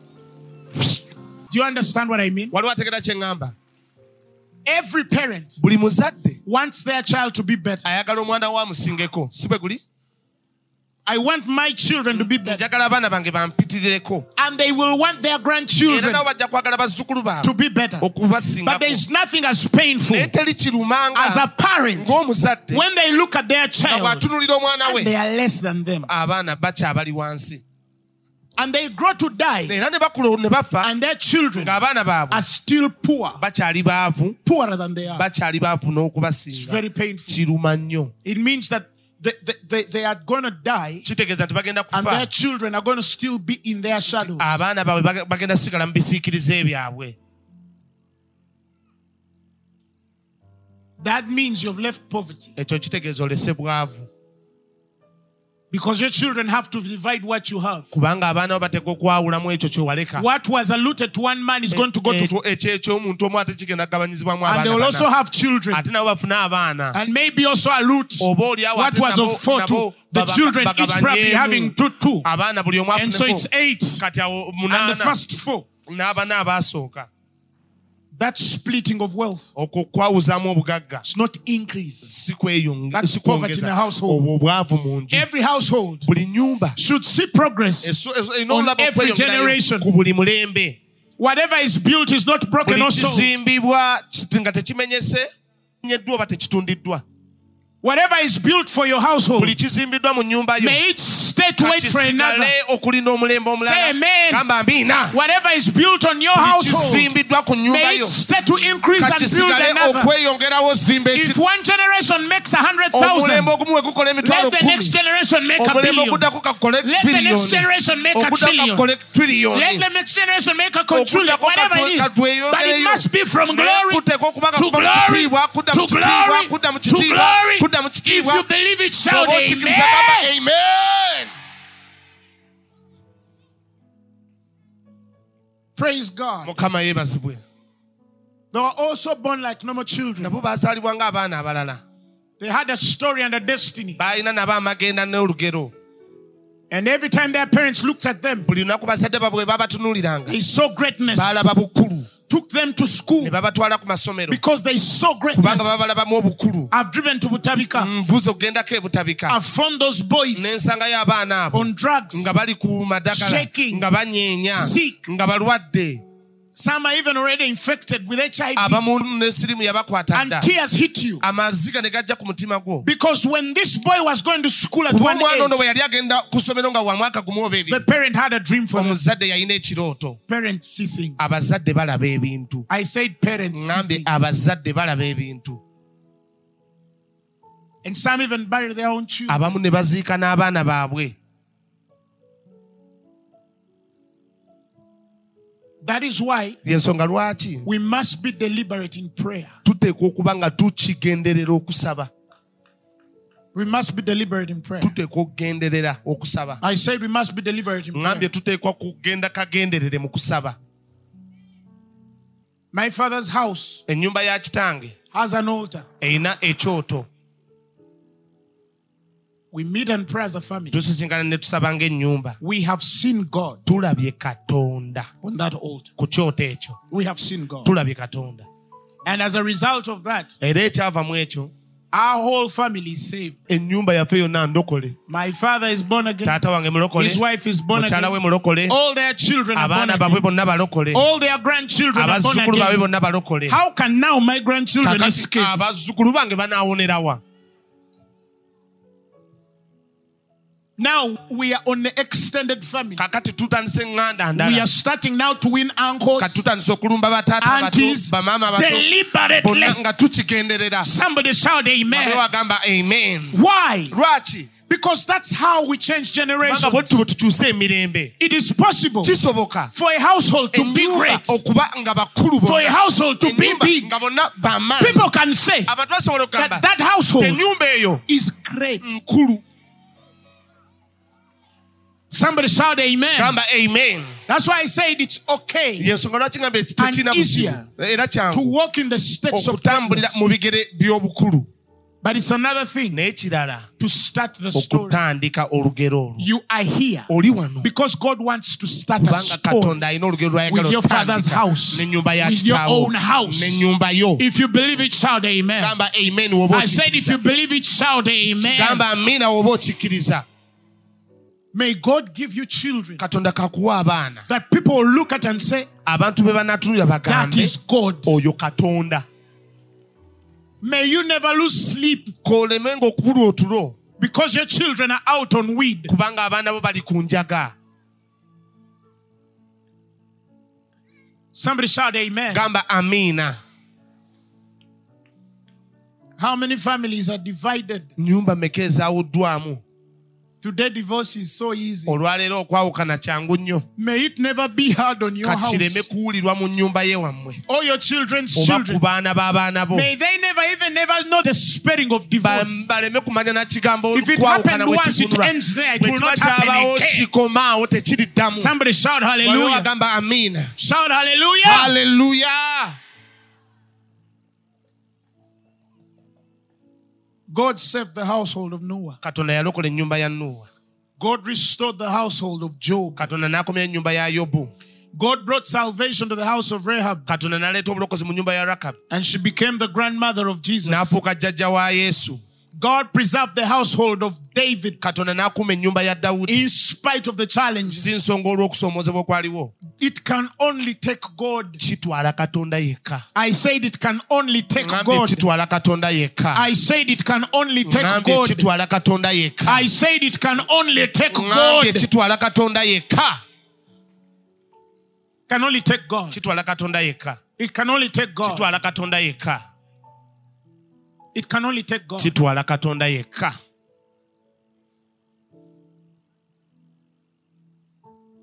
Do you understand what I mean? waliwo ategeera kye ŋŋamba Every parent buli muzadde wants their child to be better. ayagala omwana we amusingeko si bwe guli I want my children to be mm. better. njagala abaana And they will want their grandchildren nabo bajja kwagala bazzukulu to be better. But there is nothing as painful naye teri kiruma as a parent when they look at their child and they are less than them. abaana bakyabali wansi And they grow to die era ne bakula ne bafa and their children are still poor, poorer than they are. It's very painful. It means that they, they, they, are going to die kitegeeza nti bagenda and their children are going to still be in their shadows. abaana baabwe bag- bagenda sigala mu bisiikirize byabwe. That means you've left poverty. Ekyo kitegeeza olese bwavu because your children have to divide what you have. kubanga abaana bo bateeka okwawulamu ekyo kyewaleka What was allotted to one man is going to go to Ekyo- ekyo eky'omuntu omu ate kigenda kugabanyizibwamu and they will also bana. have children. Ate nabo bafune abaana. And maybe also a loot. Oba oliawo what ate was nabo- of four to nabo the baba- children each bagabanyeemu. probably having two two. Abaana buli omu and so it's eight. Kati awo and the munaana. first four. Abaasooka that splitting of wealth. Okwo kwawuzaamu obugagga. It's not increase. That's poverty in a household. obwo obwavu mu nju. Every household should see progress eso- eso- erina On every generation. ku buli mulembe. Whatever is built is not broken or sold Whatever is built for your household, buli kizimbiddwa mu nnyumba yo may it stay to wait for another. okulinda omulembe Say amen. Whatever is built on your household, kizimbiddwa ku nnyumba may yo it stay to increase and build kakisigale another. okweyongerawo zimba If one generation makes a hundred thousand, omulembe ogumu we gukola emitwalo let the next kumi generation make a omulembe billion. oguddako kakole Let the next generation make a trillion. kakole Let the next generation make a quadrillion, Okuddako whatever it is. But it must be from glory okuba nga to kuva mu glory kitiibwa, kudda mu to kitiibwa, glory kudda mu to kitiibwa, glory. kudda mu If kitiibwa. you believe it, shout Bw'oba okkiriza gamba amen. amen Praise God. mukama yeebazibwe They were also born like normal children. nabo baazaalibwa ng'abaana abalala They had a story and a destiny. baalina nabo amagenda n'olugero And every time their parents looked at them, buli lunaku bazadde babwe babatunuuliranga they saw greatness, baalaba bukulu took them to school ne babatwala ku masomero because they saw kubanga greatness. babalabamu obukulu I've driven to Butabika. Mm, ebutabika I've found those boys n'ensangayo abaana abo on drugs. nga bali ku madagala Shaking. nga banyeenya Sick. nga balwadde Some are even already infected with HIV. abamu n'esirimu yabakwata And tears hit you. amaziga ne gajja ku mutima gwo Because when this boy was going to school at one omwana ono age, bwe yali agenda ku ssomero nga wa mwaka gumu oba the ebiri parent had a dream for them. omuzadde yalina ekirooto Parents see things. abazadde balaba ebintu I said parents see ŋambye things. abazadde balaba ebintu And some even bury their own children. abamu ne baziika n'abaana baabwe That is why yensonga lwaki we must be deliberate in prayer. tuteekwa okuba nga tukigenderera okusaba We must be deliberate in prayer. tuteekwa okugenderera okusaba I said we must be deliberate in ŋambye prayer. tuteekwa kugenda kagenderere mu kusaba My father's house ennyumba ya kitange has an altar. erina ekyoto We meet and pray as a family. tusisinkana ne tusaba ng'ennyumba We have seen God tulabye katonda on that altar. ku kyoto ekyo We have seen God. tulabye katonda And as a result of that, era ekyava mu ekyo our whole family is saved. ennyumba yaffe yonna ndokole My father is born again. taata wange mulokole His wife is born mukyala we again. mulokole All their children are born abaana baabwe again. bonna balokole All their grandchildren are born abazzukulu baabwe again. bonna balokole How can now my grandchildren kakati escape? abazzukulu bange banaawonerawa Now we are on the extended family. kakati tutandise eŋŋanda We are starting now to win uncles, okulumba bataata aunties, bato deliberately. nga tukigenderera Somebody shout amen. amen Why? lwaki Because that's how we change generations. bwe tubo tukyuse emirembe It is possible for a household to be great, for a household to be big. nga bonna bamaanyi People can say that that household is great. Somebody shout amen. gamba amen That's why I said it's okay yensonga lwaki ngamba tekirina easier to walk in the steps of greatness. mu bigere by'obukulu But it's another thing to start the story. You are here because God wants to start a story. katonda alina olugero lwayagala with your father's house, with your own house. If you believe it, shout amen. I said, if you believe it, shout amen. May God give you children katonda kakuwa abaana that people will look at and say, abantu be banatunulira that bagambe is God. oyo katonda May you never lose sleep kolemenga okubula otulo because your children are out on weed. kubanga abaana bo bali ku njaga Somebody shout amen. gamba amiina How many families are divided? nyumba meka ezaawuddwamu Today, divorce is so easy. olwaleero okwawukana kyangu nnyo May it never be hard on your kakireme house kuwulirwa mu nnyumba ye wammwe or your children's oba ku children. baana b'abaana bo May they never even never know the spelling of Ba- divorce. baleme kumanya If it kwawukana happened bwe once, it ends there. It Bwe will kiba not happen kyabawo again. kikoma awo tekiriddamu Somebody shout hallelujah. agamba amiina Shout hallelujah. haleluya God saved the household of Noah. katonda yalokola ennyumba ya nuwa God restored the household of Job. katonda n'akomya ennyumba ya yobu God brought salvation to the house of Rahab, katonda n'aleeta obulokozi mu nnyumba ya rakabu and she became the grandmother of Jesus. n'afuuka jjajja wa yesu God preserved the household of David katonda n'akuuma ennyumba ya dawudi in spite of the challenges. si nsonga olw'okusoomozebwa okwaliwo It can only take God. kitwala katonda yekka I said it can only take God. kitwala katonda yekka I said it can only take God. kitwala katonda yekka I said it can only take God. kitwala katonda yekka Can only take God. kitwala katonda yekka It can only take God. kitwala katonda yekka It can only take God. kitwala katonda yekka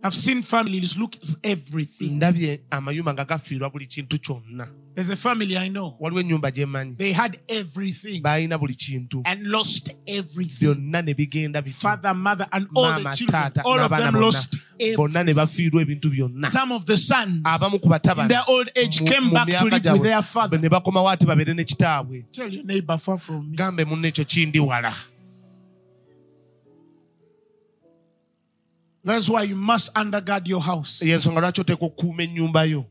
I've seen families look at everything. ndabye amayumba nga gafiirwa buli kintu kyonna There's a family I know. waliwo ennyumba gye mmanyi They had everything baalina buli kintu and lost everything. byonna ne bigenda biti Father, mother, and all the maama children. taata All of n'abaana them bonna lost bonna ne everything. bafiirwa ebintu byonna Some of the sons abamu ku in batabani their old age mu- came mu back to myaka live with their father. ne bakomawo ati babeere ne kitaabwe Tell your neighbor far from me. gambe munno ekyo kindi wala That's why you must undergird your house. yensonga lwaki oteeka okukuuma ennyumba yo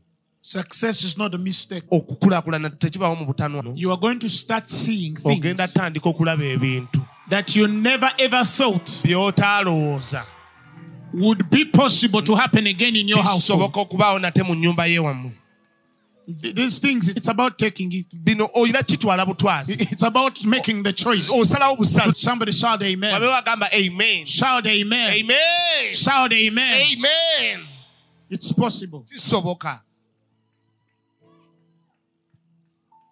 Success is not a mistake. okukulaakulana tekibaawo mu butanwa You are going to start seeing ogenda things tandika okulaba ebintu that you never ever thought by'otaalowooza would be possible to happen again in your household. bisoboka okubaawo nate mu nnyumba ye Th- These things, it's about taking it. bino olina kitwala butwazi It's about making the choice. osalawo busazi Somebody shout amen. wabe wagamba amen Shout amen. amen Shout amen. amen It's possible. kisoboka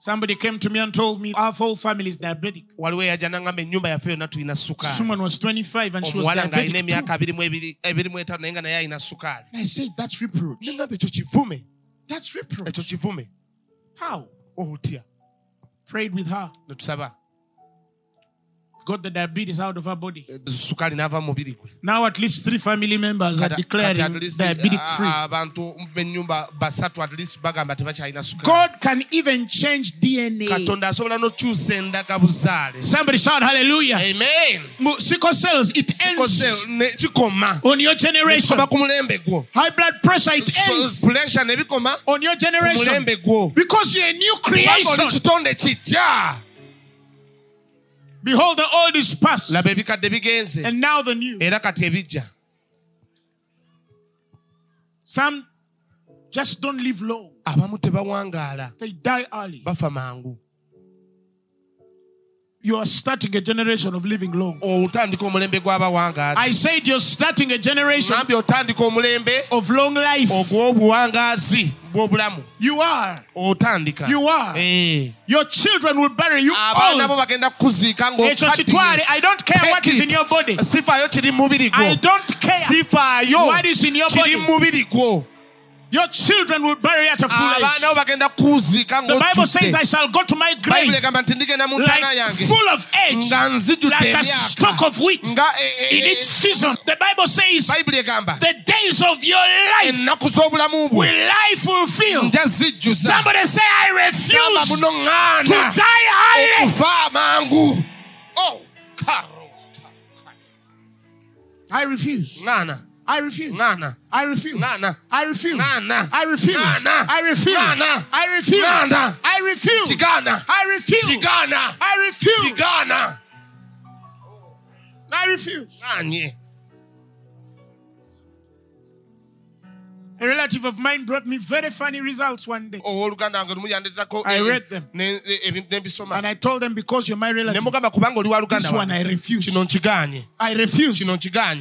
Somebody came to me and told me our whole family is diabetic. waliwo eyajja nangamba ennyumba yaffe yonna tulina This sukaali woman was 25 and she was diabetic. Too. abiri mu ebiri- ebiri mu etaano naye nga naye alina sukaali And I said, That's reproach. That's reproach. How? Prayed with her. Got the diabetes out of her body. sukaali n'ava mu mubiri gwe Now at least three family members are declaring diabetic uh, free. Uh, abantu b'ennyumba basatu at least bagamba tebakyalina sukaali God can even change DNA. katonda asobola n'okyusa endaga buzaale Somebody shout hallelujah. amen Sickle cells, it ends kikoma on your generation. ku mulembe gwo High blood pressure, it ends pressure ne bikoma on your ku generation. mulembe gwo Because you're a new creation. kitonde kijja Behold, the old is past, laba ebikadde bigenze. And now the new. era kati ebijja. Some just don't live abamu tebawangaala. They die early. bafa mangu You are starting a generation of living long. otandika omulembe gw'abawangaazi I said you're starting a generation nambye otandika omulembe of long life. bw'obulamu You are. otandika You are. Eh. Your children will bury you abaana bo old. bagenda kukuziika Ekyo kitwale. I don't care what is in your body. sifaayo kiri mu mubiri gwo I don't care sifaayo what is in your kiri body. mubiri gwo Your children will bury at a full abaana age. bo bagenda kukuziika The Bible says, I shall go to my grave egamba nti ndigenda mu ntaana like full of age, like a stalk of wheat eh, eh, in its season. The Bible says, the days of your life ennaku z'obulamu bwe will I fulfill. Somebody say, I refuse to die early. Oh. I refuse. ŋŋaana I refuse. ŋŋaana I refuse. Ngana. I refuse. Ngana. I refuse. Ngana. I refuse. Ngana. I refuse. Ngana. I refuse. kigaana I refuse. kigaana I refuse. kigaana I refuse. ŋŋaanye A relative of mine brought me very funny results one day. Oh, wange I eh, read them. ne- ne- ebintu ne mbisoma And I told them, because you're my relative, mugamba kubanga oli wa luganda this one I refuse. I refuse.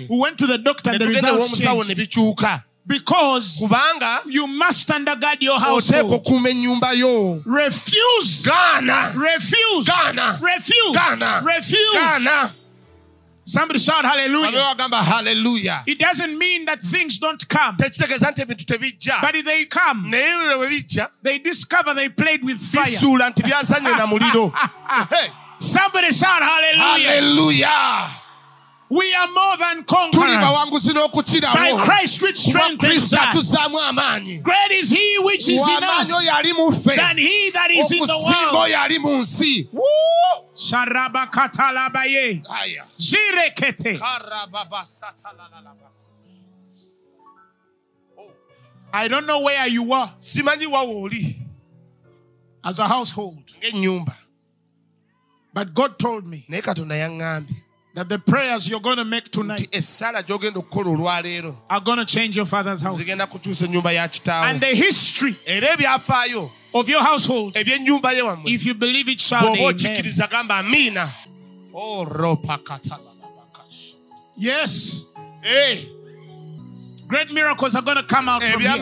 We went to the doctor and the results changed. Because kubanga you must undergird your household. okuuma ennyumba yo Refuse. gaana Refuse. Gaana. Refuse. gaana Refuse. gaana Somebody shout babe hallelujah. It doesn't mean that things don't come, tekitegeeza nti ebintu tebijja. But if they come, naye lwe bwe bijja. They discover they played with fire. bisuula nti byazanye na muliro. Somebody shout hallelujah. haleluya We are more than conquerors by Christ which strengthens us. Great is he which is in us oyo ali mu ffe than he that is in the world. oyo ali mu Sharabakatalabaye. Zirekete. Oh. I don't know where you are simanyi wawe oli as a household, But God told me naye katonda yaŋŋambye that the prayers you're going to make tonight essaala gy'ogenda okukola olwaleero are going to change your father's house. zigenda kukyusa ennyumba ya And the history of your household, eby'ennyumba ye wammwe if you believe it, shout bw'oba amen. okikkiriza gamba amiina Oh. Yes. Eh, Great miracles are going to come out from here.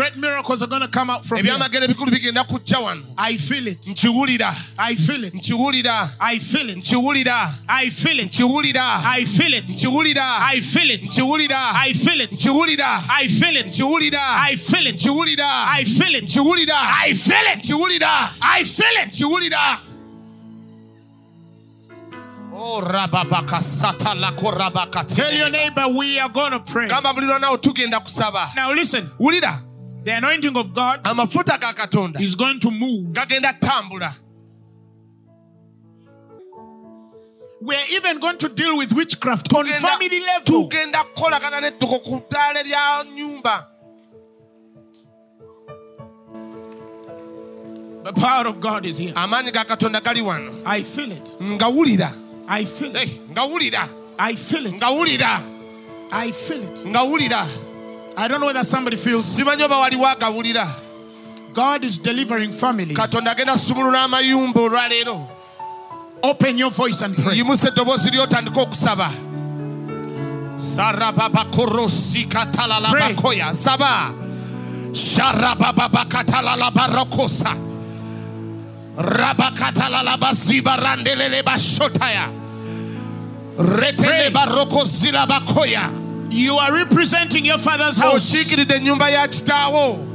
Great miracles are going to come out from here. ebyamagero ebikulu bigenda kujja wano I feel it. I feel it. I feel it. I feel it. I feel it. nkiwulira I feel it. nkiwulira I feel it. nkiwulira I feel it. nkiwulira I feel it. nkiwulira I feel it. nkiwulira I feel it. nkiwulira I feel it. nkiwulira Oh, rababakasata lako rabakate. Tell your neighbor we are going to pray. gamba buli lwanawo tugenda kusaba Now listen, the anointing of God amafuta ga katonda is going to move. gagenda tambula We're even going to deal with witchcraft on family level. tugenda kukolagana nettuko ku ttaale lya nyumba The power of God is here. amaanyi ga katonda gali wano I feel it. ngawulira I feel it. ngawulira I feel it. ngawulira I feel it. ngawulira I don't know whether somebody feels simanyi oba waliwo agawulira God is delivering families. katonda agenda sumulula amayumba olwaleero Open your voice and pray. yimusa eddoboozi lyotandika okusaba. Sarababakorosikatalalalabakoya saba. Sharabababakatalalabarokosa. Rabakatalalabazibarandelelebashotaya retelebarokozirabakoya You are representing your father's house. ennyumba ya kitaawo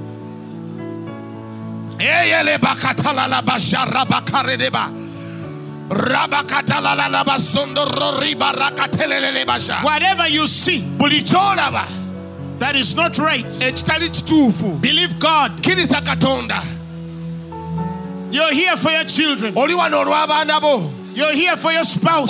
Whatever you see that is not right, believe God. You're here for your children. oli wano olw'abaana bo You're here for your spouse.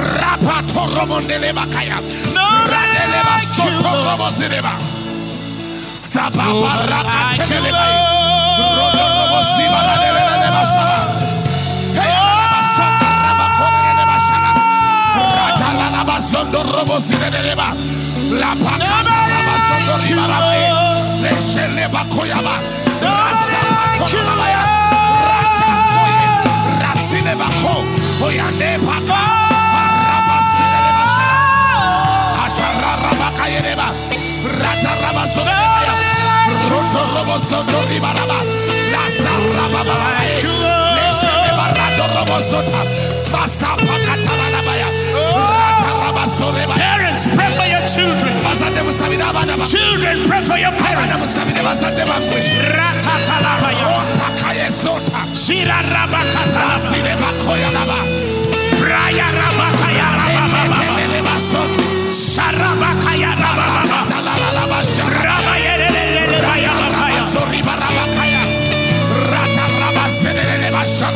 Rapa Toromondeleba Kaya. Radeleba Sotorobosileba. Sababa Rakateleba. Rodorobosiba leba Shabbat. Sondorobosileba. La Pacaba koya. Le Sheleba Koyaba. Rasa Koyaba. Rasineba Ko. Oyande Pacaba. Parents, pray for your children. Children, pray for your parents. Shira Rabakata. Rabakaya Rababa.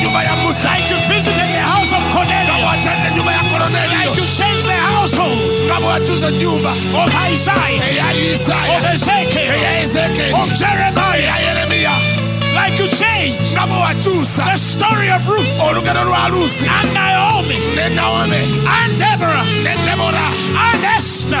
nyumba ya Musa. Like you visited the house of Cornelius. Nyumba ya Cornelius. Like you changed the household. Kama wachuze nyumba. Of Isaiah. Of Ezekiel. Of Jeremiah. Like you change the story of Ruth and Naomi and Deborah and Esther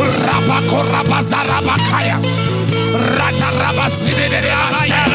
Rabakorabazarabakaya. Shara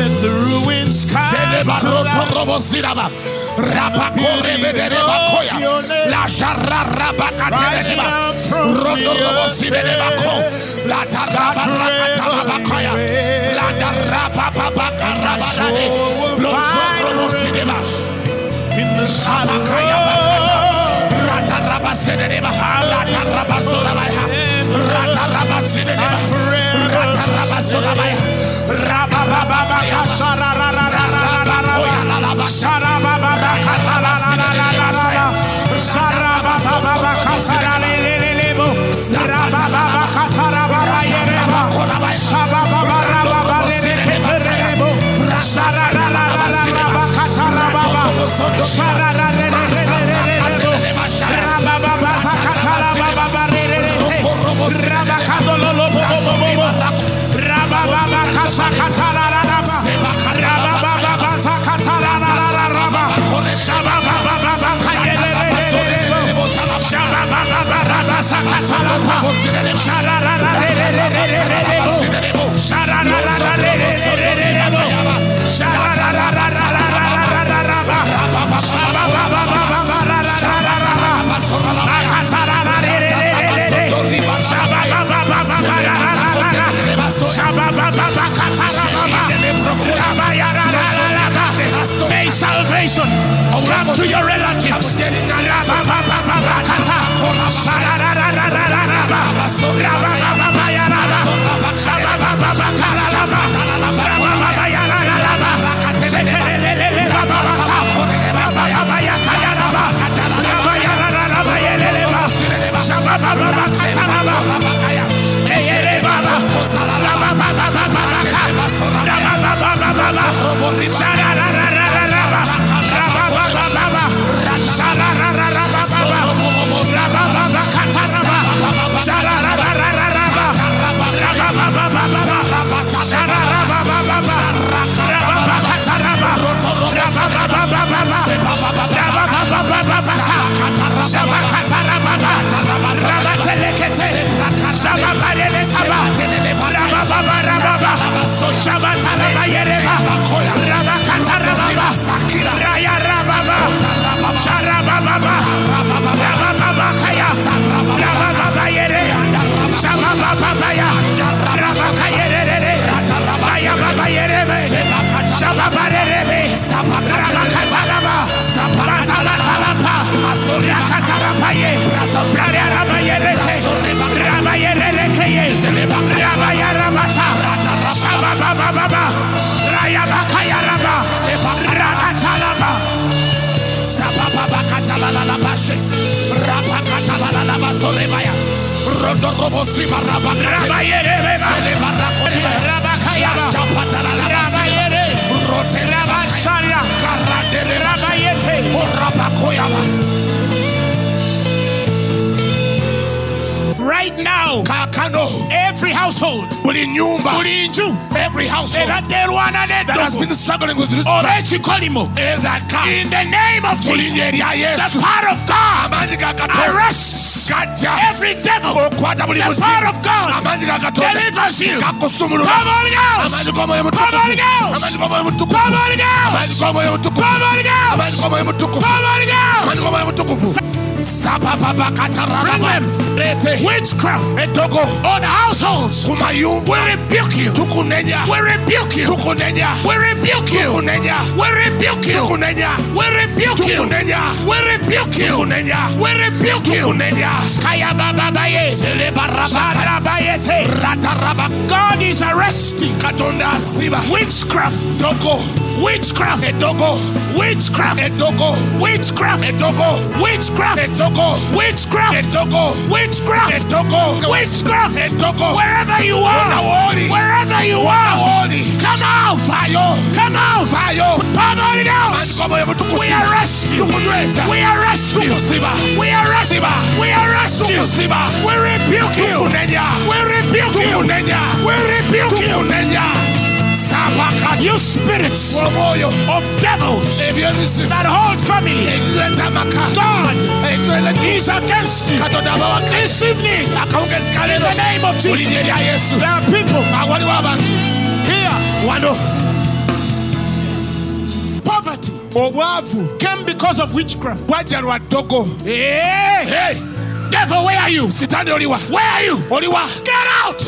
Let the ruins come to roto life. robo ziraba. Rapa kore bedere bakoya. La jarra raba katere Rising deba. up from Roto the robo zibere bako. La taraba rakata bakoya. La daraba baba karabadade. soul Lo find robo in the Sabakaya bakata. Rata raba zidere baha. Rata raba zorabaya. Rata raba zidere baha. Rata raba zorabaya. Raba May salvation. Come to your relatives. Shabba Shabakatarababa, Rabatelekete, Shabakarele Saba, Rabababa Rababa, Shabatarabayereba, Rabakatarababa, Raya Rababa, Sharabababa, Rabababa Kaya, Rabababa Yere, Shabababa Ya, Rabakayere, Baya Rakatarapaye, Rasoblara Ramayerete, Ramayerekeye, Ramayaramata, Shababa Baba, Rayabakayaraba, Rakatalaba, Sababa Catalalabashe, Rapakatalalaba Sorebaya, Rodorobo Siva Rabayere, Rabakayaba, Rabayere, Rotelaba Shara, Rabayete, Rabakoyaba. Right now, Kakano. every household, Buli nyumba. buli nju Every household ebaddalwana that has been struggling with this oba ekikolimo that in the name of Jesus, linnya erya Yesu. the power of God arrests every devil. The power of God Amaanyi ga Katonda delivers you. Come on, girls. Come on, girls. Amaanyi g'omwoyo mutukuvu. Come on, girls. Come on, girls. Come on, Amaanyi Witchcraft on households. We rebuke you. We rebuke you. We rebuke you. We rebuke you. We rebuke you. We rebuke you. We rebuke you. tukunenya Kaya baba baye. Sarabayete. rataraba God is arresting katonda asiba witchcraft. Witchcraft. Witchcraft. Witchcraft. Witchcraft. Witchcraft. Witchcraft. Witchcraft. Wherever you are. Wherever you are. Come out. Come out. vayo Come on, girls. Amani g'omwoyo We arrest you. We arrest you. We arrest you. We arrest you. We rebuke you. We rebuke you. We rebuke you. You spirits of devils that hold families. God is against you. This evening, in the name of Jesus, there are people here. Poverty came because of witchcraft. Hey, Hey, devil, where are you? Where are you? oliwa. Get out!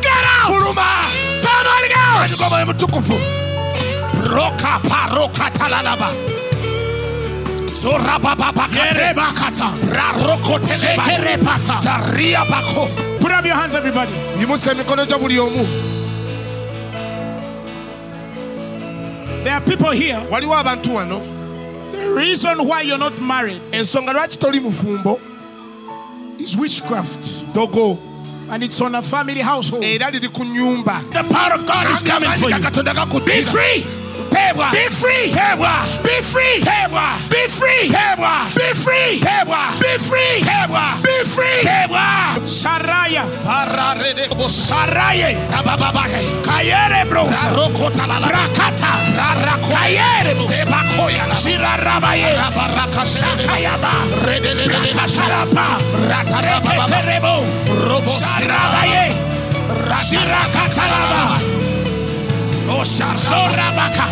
Get out! Roka paroka talalaba bako Put up your hands, everybody. yimusa emikono gyo buli omu There are people here. waliwo abantu wano. The reason why you're not married ensonga lwaki toli mufumbo is witchcraft, dogo and it's on a family household. era liri ku nyumba The power of God is coming for you. Be free! Teebwa Be free! teebwa Be free! teebwa Be free! teebwa Be free! teebwa Be free! teebwa Be free! teebwa Saraya, pararede Saraye, sabababahe. Kayere brosa, rarokotalala Rakata, rarako. Kayere brosa, sebakoyala Shirarabaye, Shakayaba, Rakatarapa, Reketerebo, Sharabaye, Shirakatalaba, Sorabaka,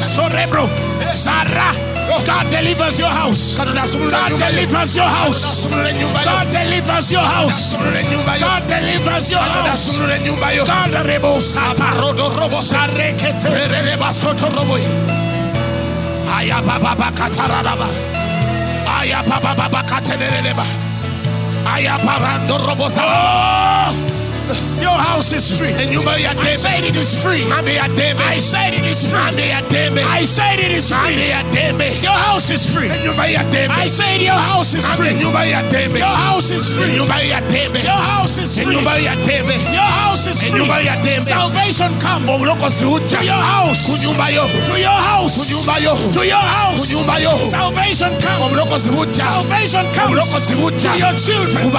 Sorebro, Sarah. God delivers your house. God delivers your house. God delivers your house. God delivers your house. God rebosata. Sarekete. Oh, your house is free. I said it is free. I said it is free. I said it is free. Your house is free. And you may I said your house is free. You may Your house is free. You may Your house is free. Your house is free. Salvation comes to your house. To your house. To your house. Salvation comes. Salvation comes to your children.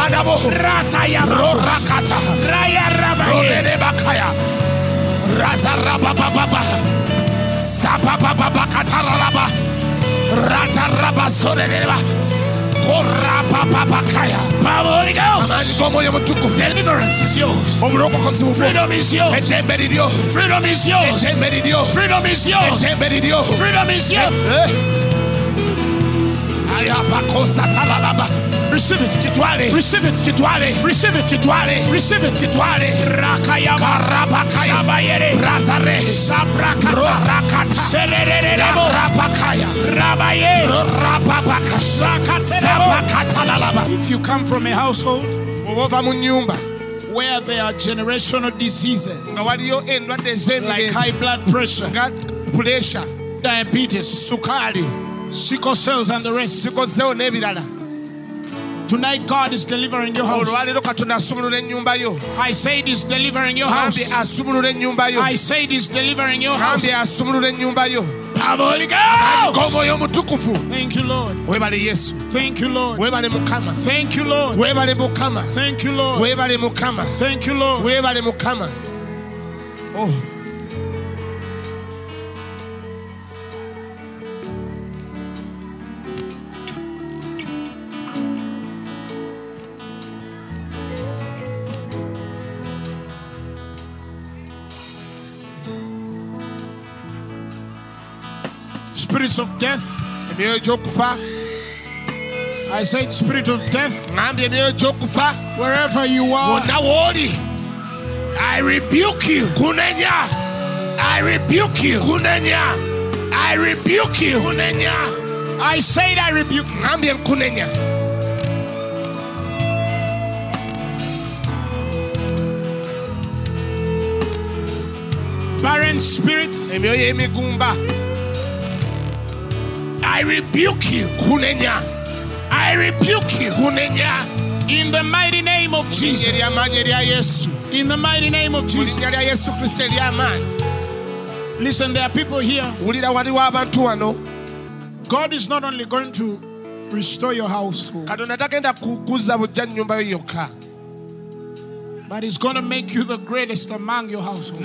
Deliverance is yours. Freedom is yours. Freedom is yours. Freedom is yours. Freedom is yours. Receive it, Chitwale. Receive it, Chitwale. Receive it, Chitwale. Receive it, Chitwale. Bayere Razare. Serere Rabakaya Rabaye. If you come from a household where there are generational diseases like high blood pressure, diabetes, sukari sickle cells and the rest. Tonight, God is delivering your house. I say He's delivering your house. I say He's delivering your house. Thank you, Lord. Thank you, Lord. omwoyo omutukuvu webale yesu webale mukama. Webale mukama. Webale mukama webale mukama. Oh. Of death. emyoyo gy'okufa I said, Spirit of death, ŋambye emyoyo gy'okufa wherever you are, I rebuke you. kunenya I rebuke you. kunenya I rebuke you. I said, I rebuke you. Barren spirits, I rebuke you. kunenya I rebuke you. kunenya In the mighty name of Jesus. ery'amaanyi erya yesu In the mighty name of Jesus. linnya lya yesu kristo ery'amaanyi Listen, there are people here. wulira waliwo abantu wano God is not only going to restore your household, katonda tagenda kukuza bujja nnyumba yo yokka but He's going to make you the greatest among your household.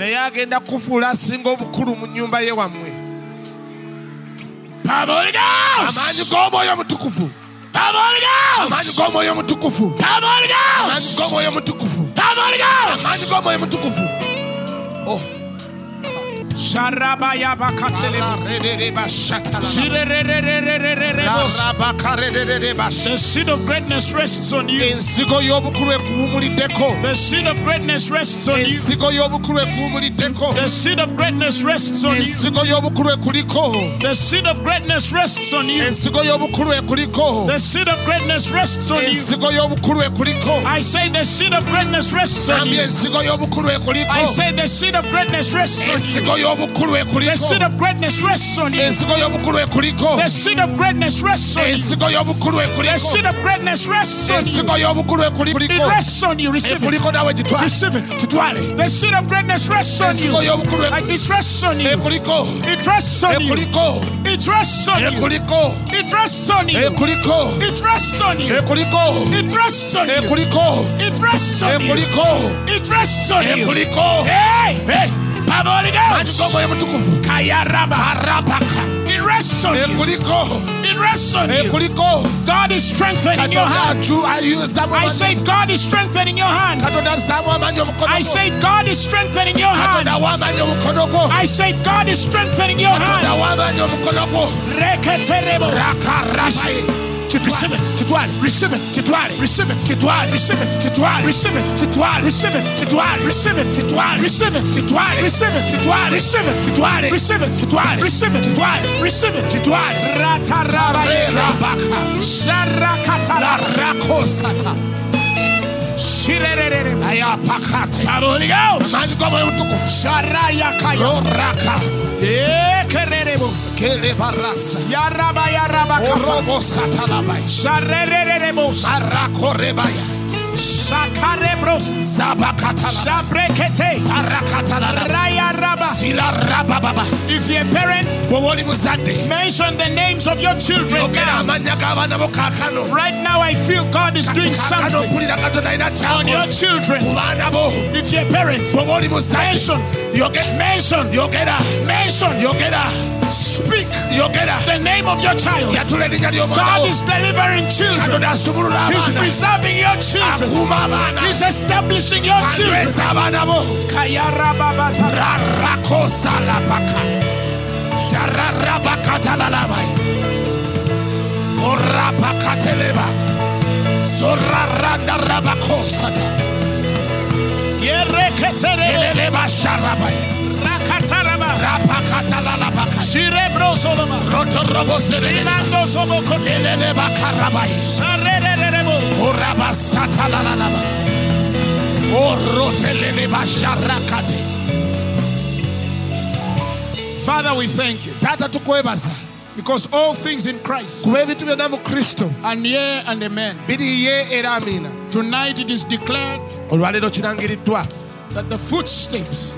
Power Holy Ghost. Amanyi g'omwoyo omutukuvu. Power Holy Ghost. Amanyi g'omwoyo omutukuvu. Power Holy Ghost. Amanyi Holy Ghost. Oh. The seed of greatness rests on you. ensigo y'obukulu ekuwumuliddeko The seed of greatness rests on you. ensigo y'obukulu ekuwumuliddeko The seed of greatness rests on you. ensigo y'obukulu ekuliko The seed of greatness rests on you. ensigo y'obukulu ekuliko The seed of greatness rests on you. ensigo y'obukulu ekuliko I say the seed of greatness rests on you. ensigo y'obukulu ekuliko I say the seed of greatness rests on you. The seed of greatness rests on you. The seed of greatness rests on you. The seed of greatness rests on you. It rests on you. Receive it. Receive it. y'obukulu ekuliko ensigo y'obukulu ekuliko ensigo y'obukulu ekuliko It rests on you. It rests on you. It rests on you. It rests on you. It rests on you. It rests on you. It rests on you. It rests on you. Hey! Hey! by the Holy Ghost. Kayaraba. It rests on you. It rests on you. God is strengthening your hand. I said, God is strengthening your hand. I said, God is strengthening your hand. I said, God is strengthening your hand. Reketerebo. Rakarashai. Reketerebo. rakarabaye Receive it. kitwale Receive it. kitwale Receive it. kitwale Receive it. kitwale Receive it. kitwale Receive it. kitwale Receive it. kitwale Receive it. kitwale Receive it. kitwale Receive it. kitwale Receive it. kitwale Receive it. kitwale Receive it. kitwale Ratarabayeka. rerabaka Sharakatara. larakosata Shirerere. ayapakate Holy Ghost. amaanyi g'omwoyo mutukufu Sharayakaya. lorakasa Ele barrasa. Yaraba yaraba oh, korobo satalaba. Sharerere bos. Arakorebaya. Shakarebros Zabakata Shabrekete Arakatala Raya Rabba Sila Rabba Baba. If you're a parent, mention the names of your children now. Right now, I feel God is doing something on your children. If you're a parent, mention you get mentioned, you get a mention, you get a speak, you get a the name of your child. God is delivering children. He's preserving your children. He's establishing your children. Orapakateleba. Sorarada rabakosata. Father, we thank you. Tukwebaza because all things in Christ kuba ebintu byonna mu kristo. and yea and amen. biri ye era amiina Tonight it is declared that the footsteps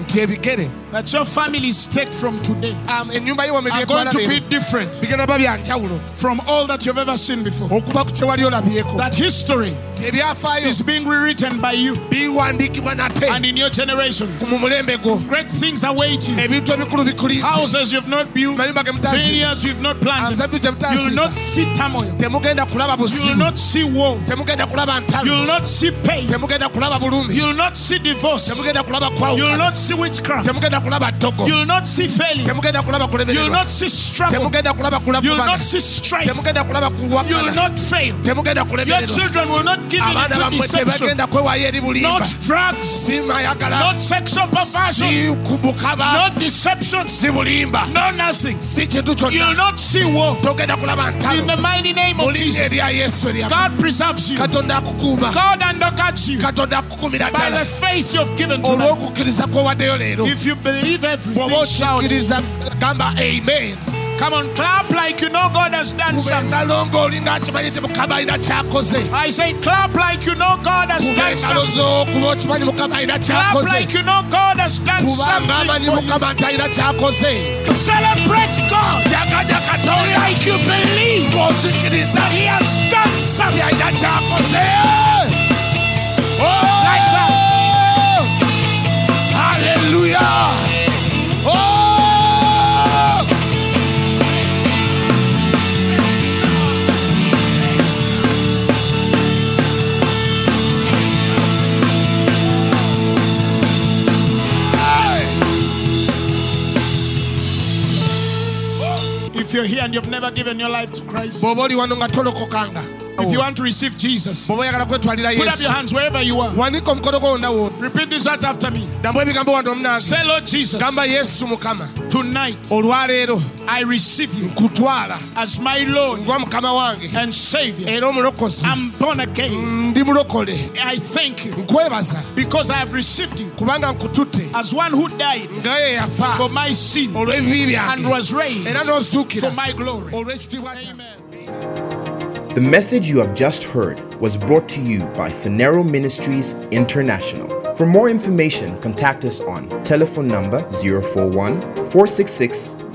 that your families take from today um, are going to be different bigenda ba bya njawulo from all that you've ever seen before. okuva ku kye wali olabyeko That history is being rewritten by you and in your generations. mu mulembe gwo Great things await you. ebintu ebikulu bikulize Houses you've not built, mayumba ge mutazi vineyards you've not planted. You will not see turmoil. You will not see war. You will not see pain. temugenda kulaba bulumi You will not see divorce. Temugenda kulaba You will not see witchcraft. temugenda kulaba ddogo You will not see failure. temugenda kulaba You will not see struggle. kulaba You will not see strife. kulaba You will not fail. Your children will not give in to bammwe deception. tebagenda kwewaayo eri bulimba Not drugs. si mayagala Not sexual perversion. si kubukaba Not deception. si bulimba No nothing. si kintu You will not see war. kulaba In the mighty name of Jesus. erya yesu erya God preserves you. katonda akukuuma God undergirds you katonda akukumira by the ddala faith you have given tonight. olw'okukkiriza kwewaddeyo leero If you believe everything, shout. amen Come on, clap like you know God has done something. engalo ng'olinga akimanyi nti mukama alina kyakoze I say, clap like you know God has done something. zo kuba okimanyi mukama alina Clap like you know God has done something for mukama nti alina kyakoze you. Celebrate God like you believe ng'okikkiriza He has done something. alina kyakoze Haleluya Oh! If you're here and you've never given your life to Christ, bw'oba oli wano nga tolokokanga if you oh. want to receive Jesus, bw'oba oyagala kwetwalira put up your hands wherever you are. wanika omukono gwo wonna wo. Repeat these words after me. dambu ebigambo wano omunange Say, Lord Jesus, gamba yesu mukama. tonight I receive you as my Lord and Savior. I'm born again. I thank you because I have received you as one who died nga ye yafa. for my sin olw'ebibi and was raised for my glory. Amen. The message you have just heard was brought to you by Phaneroo Ministries International. For more information, contact us on telephone number 041 466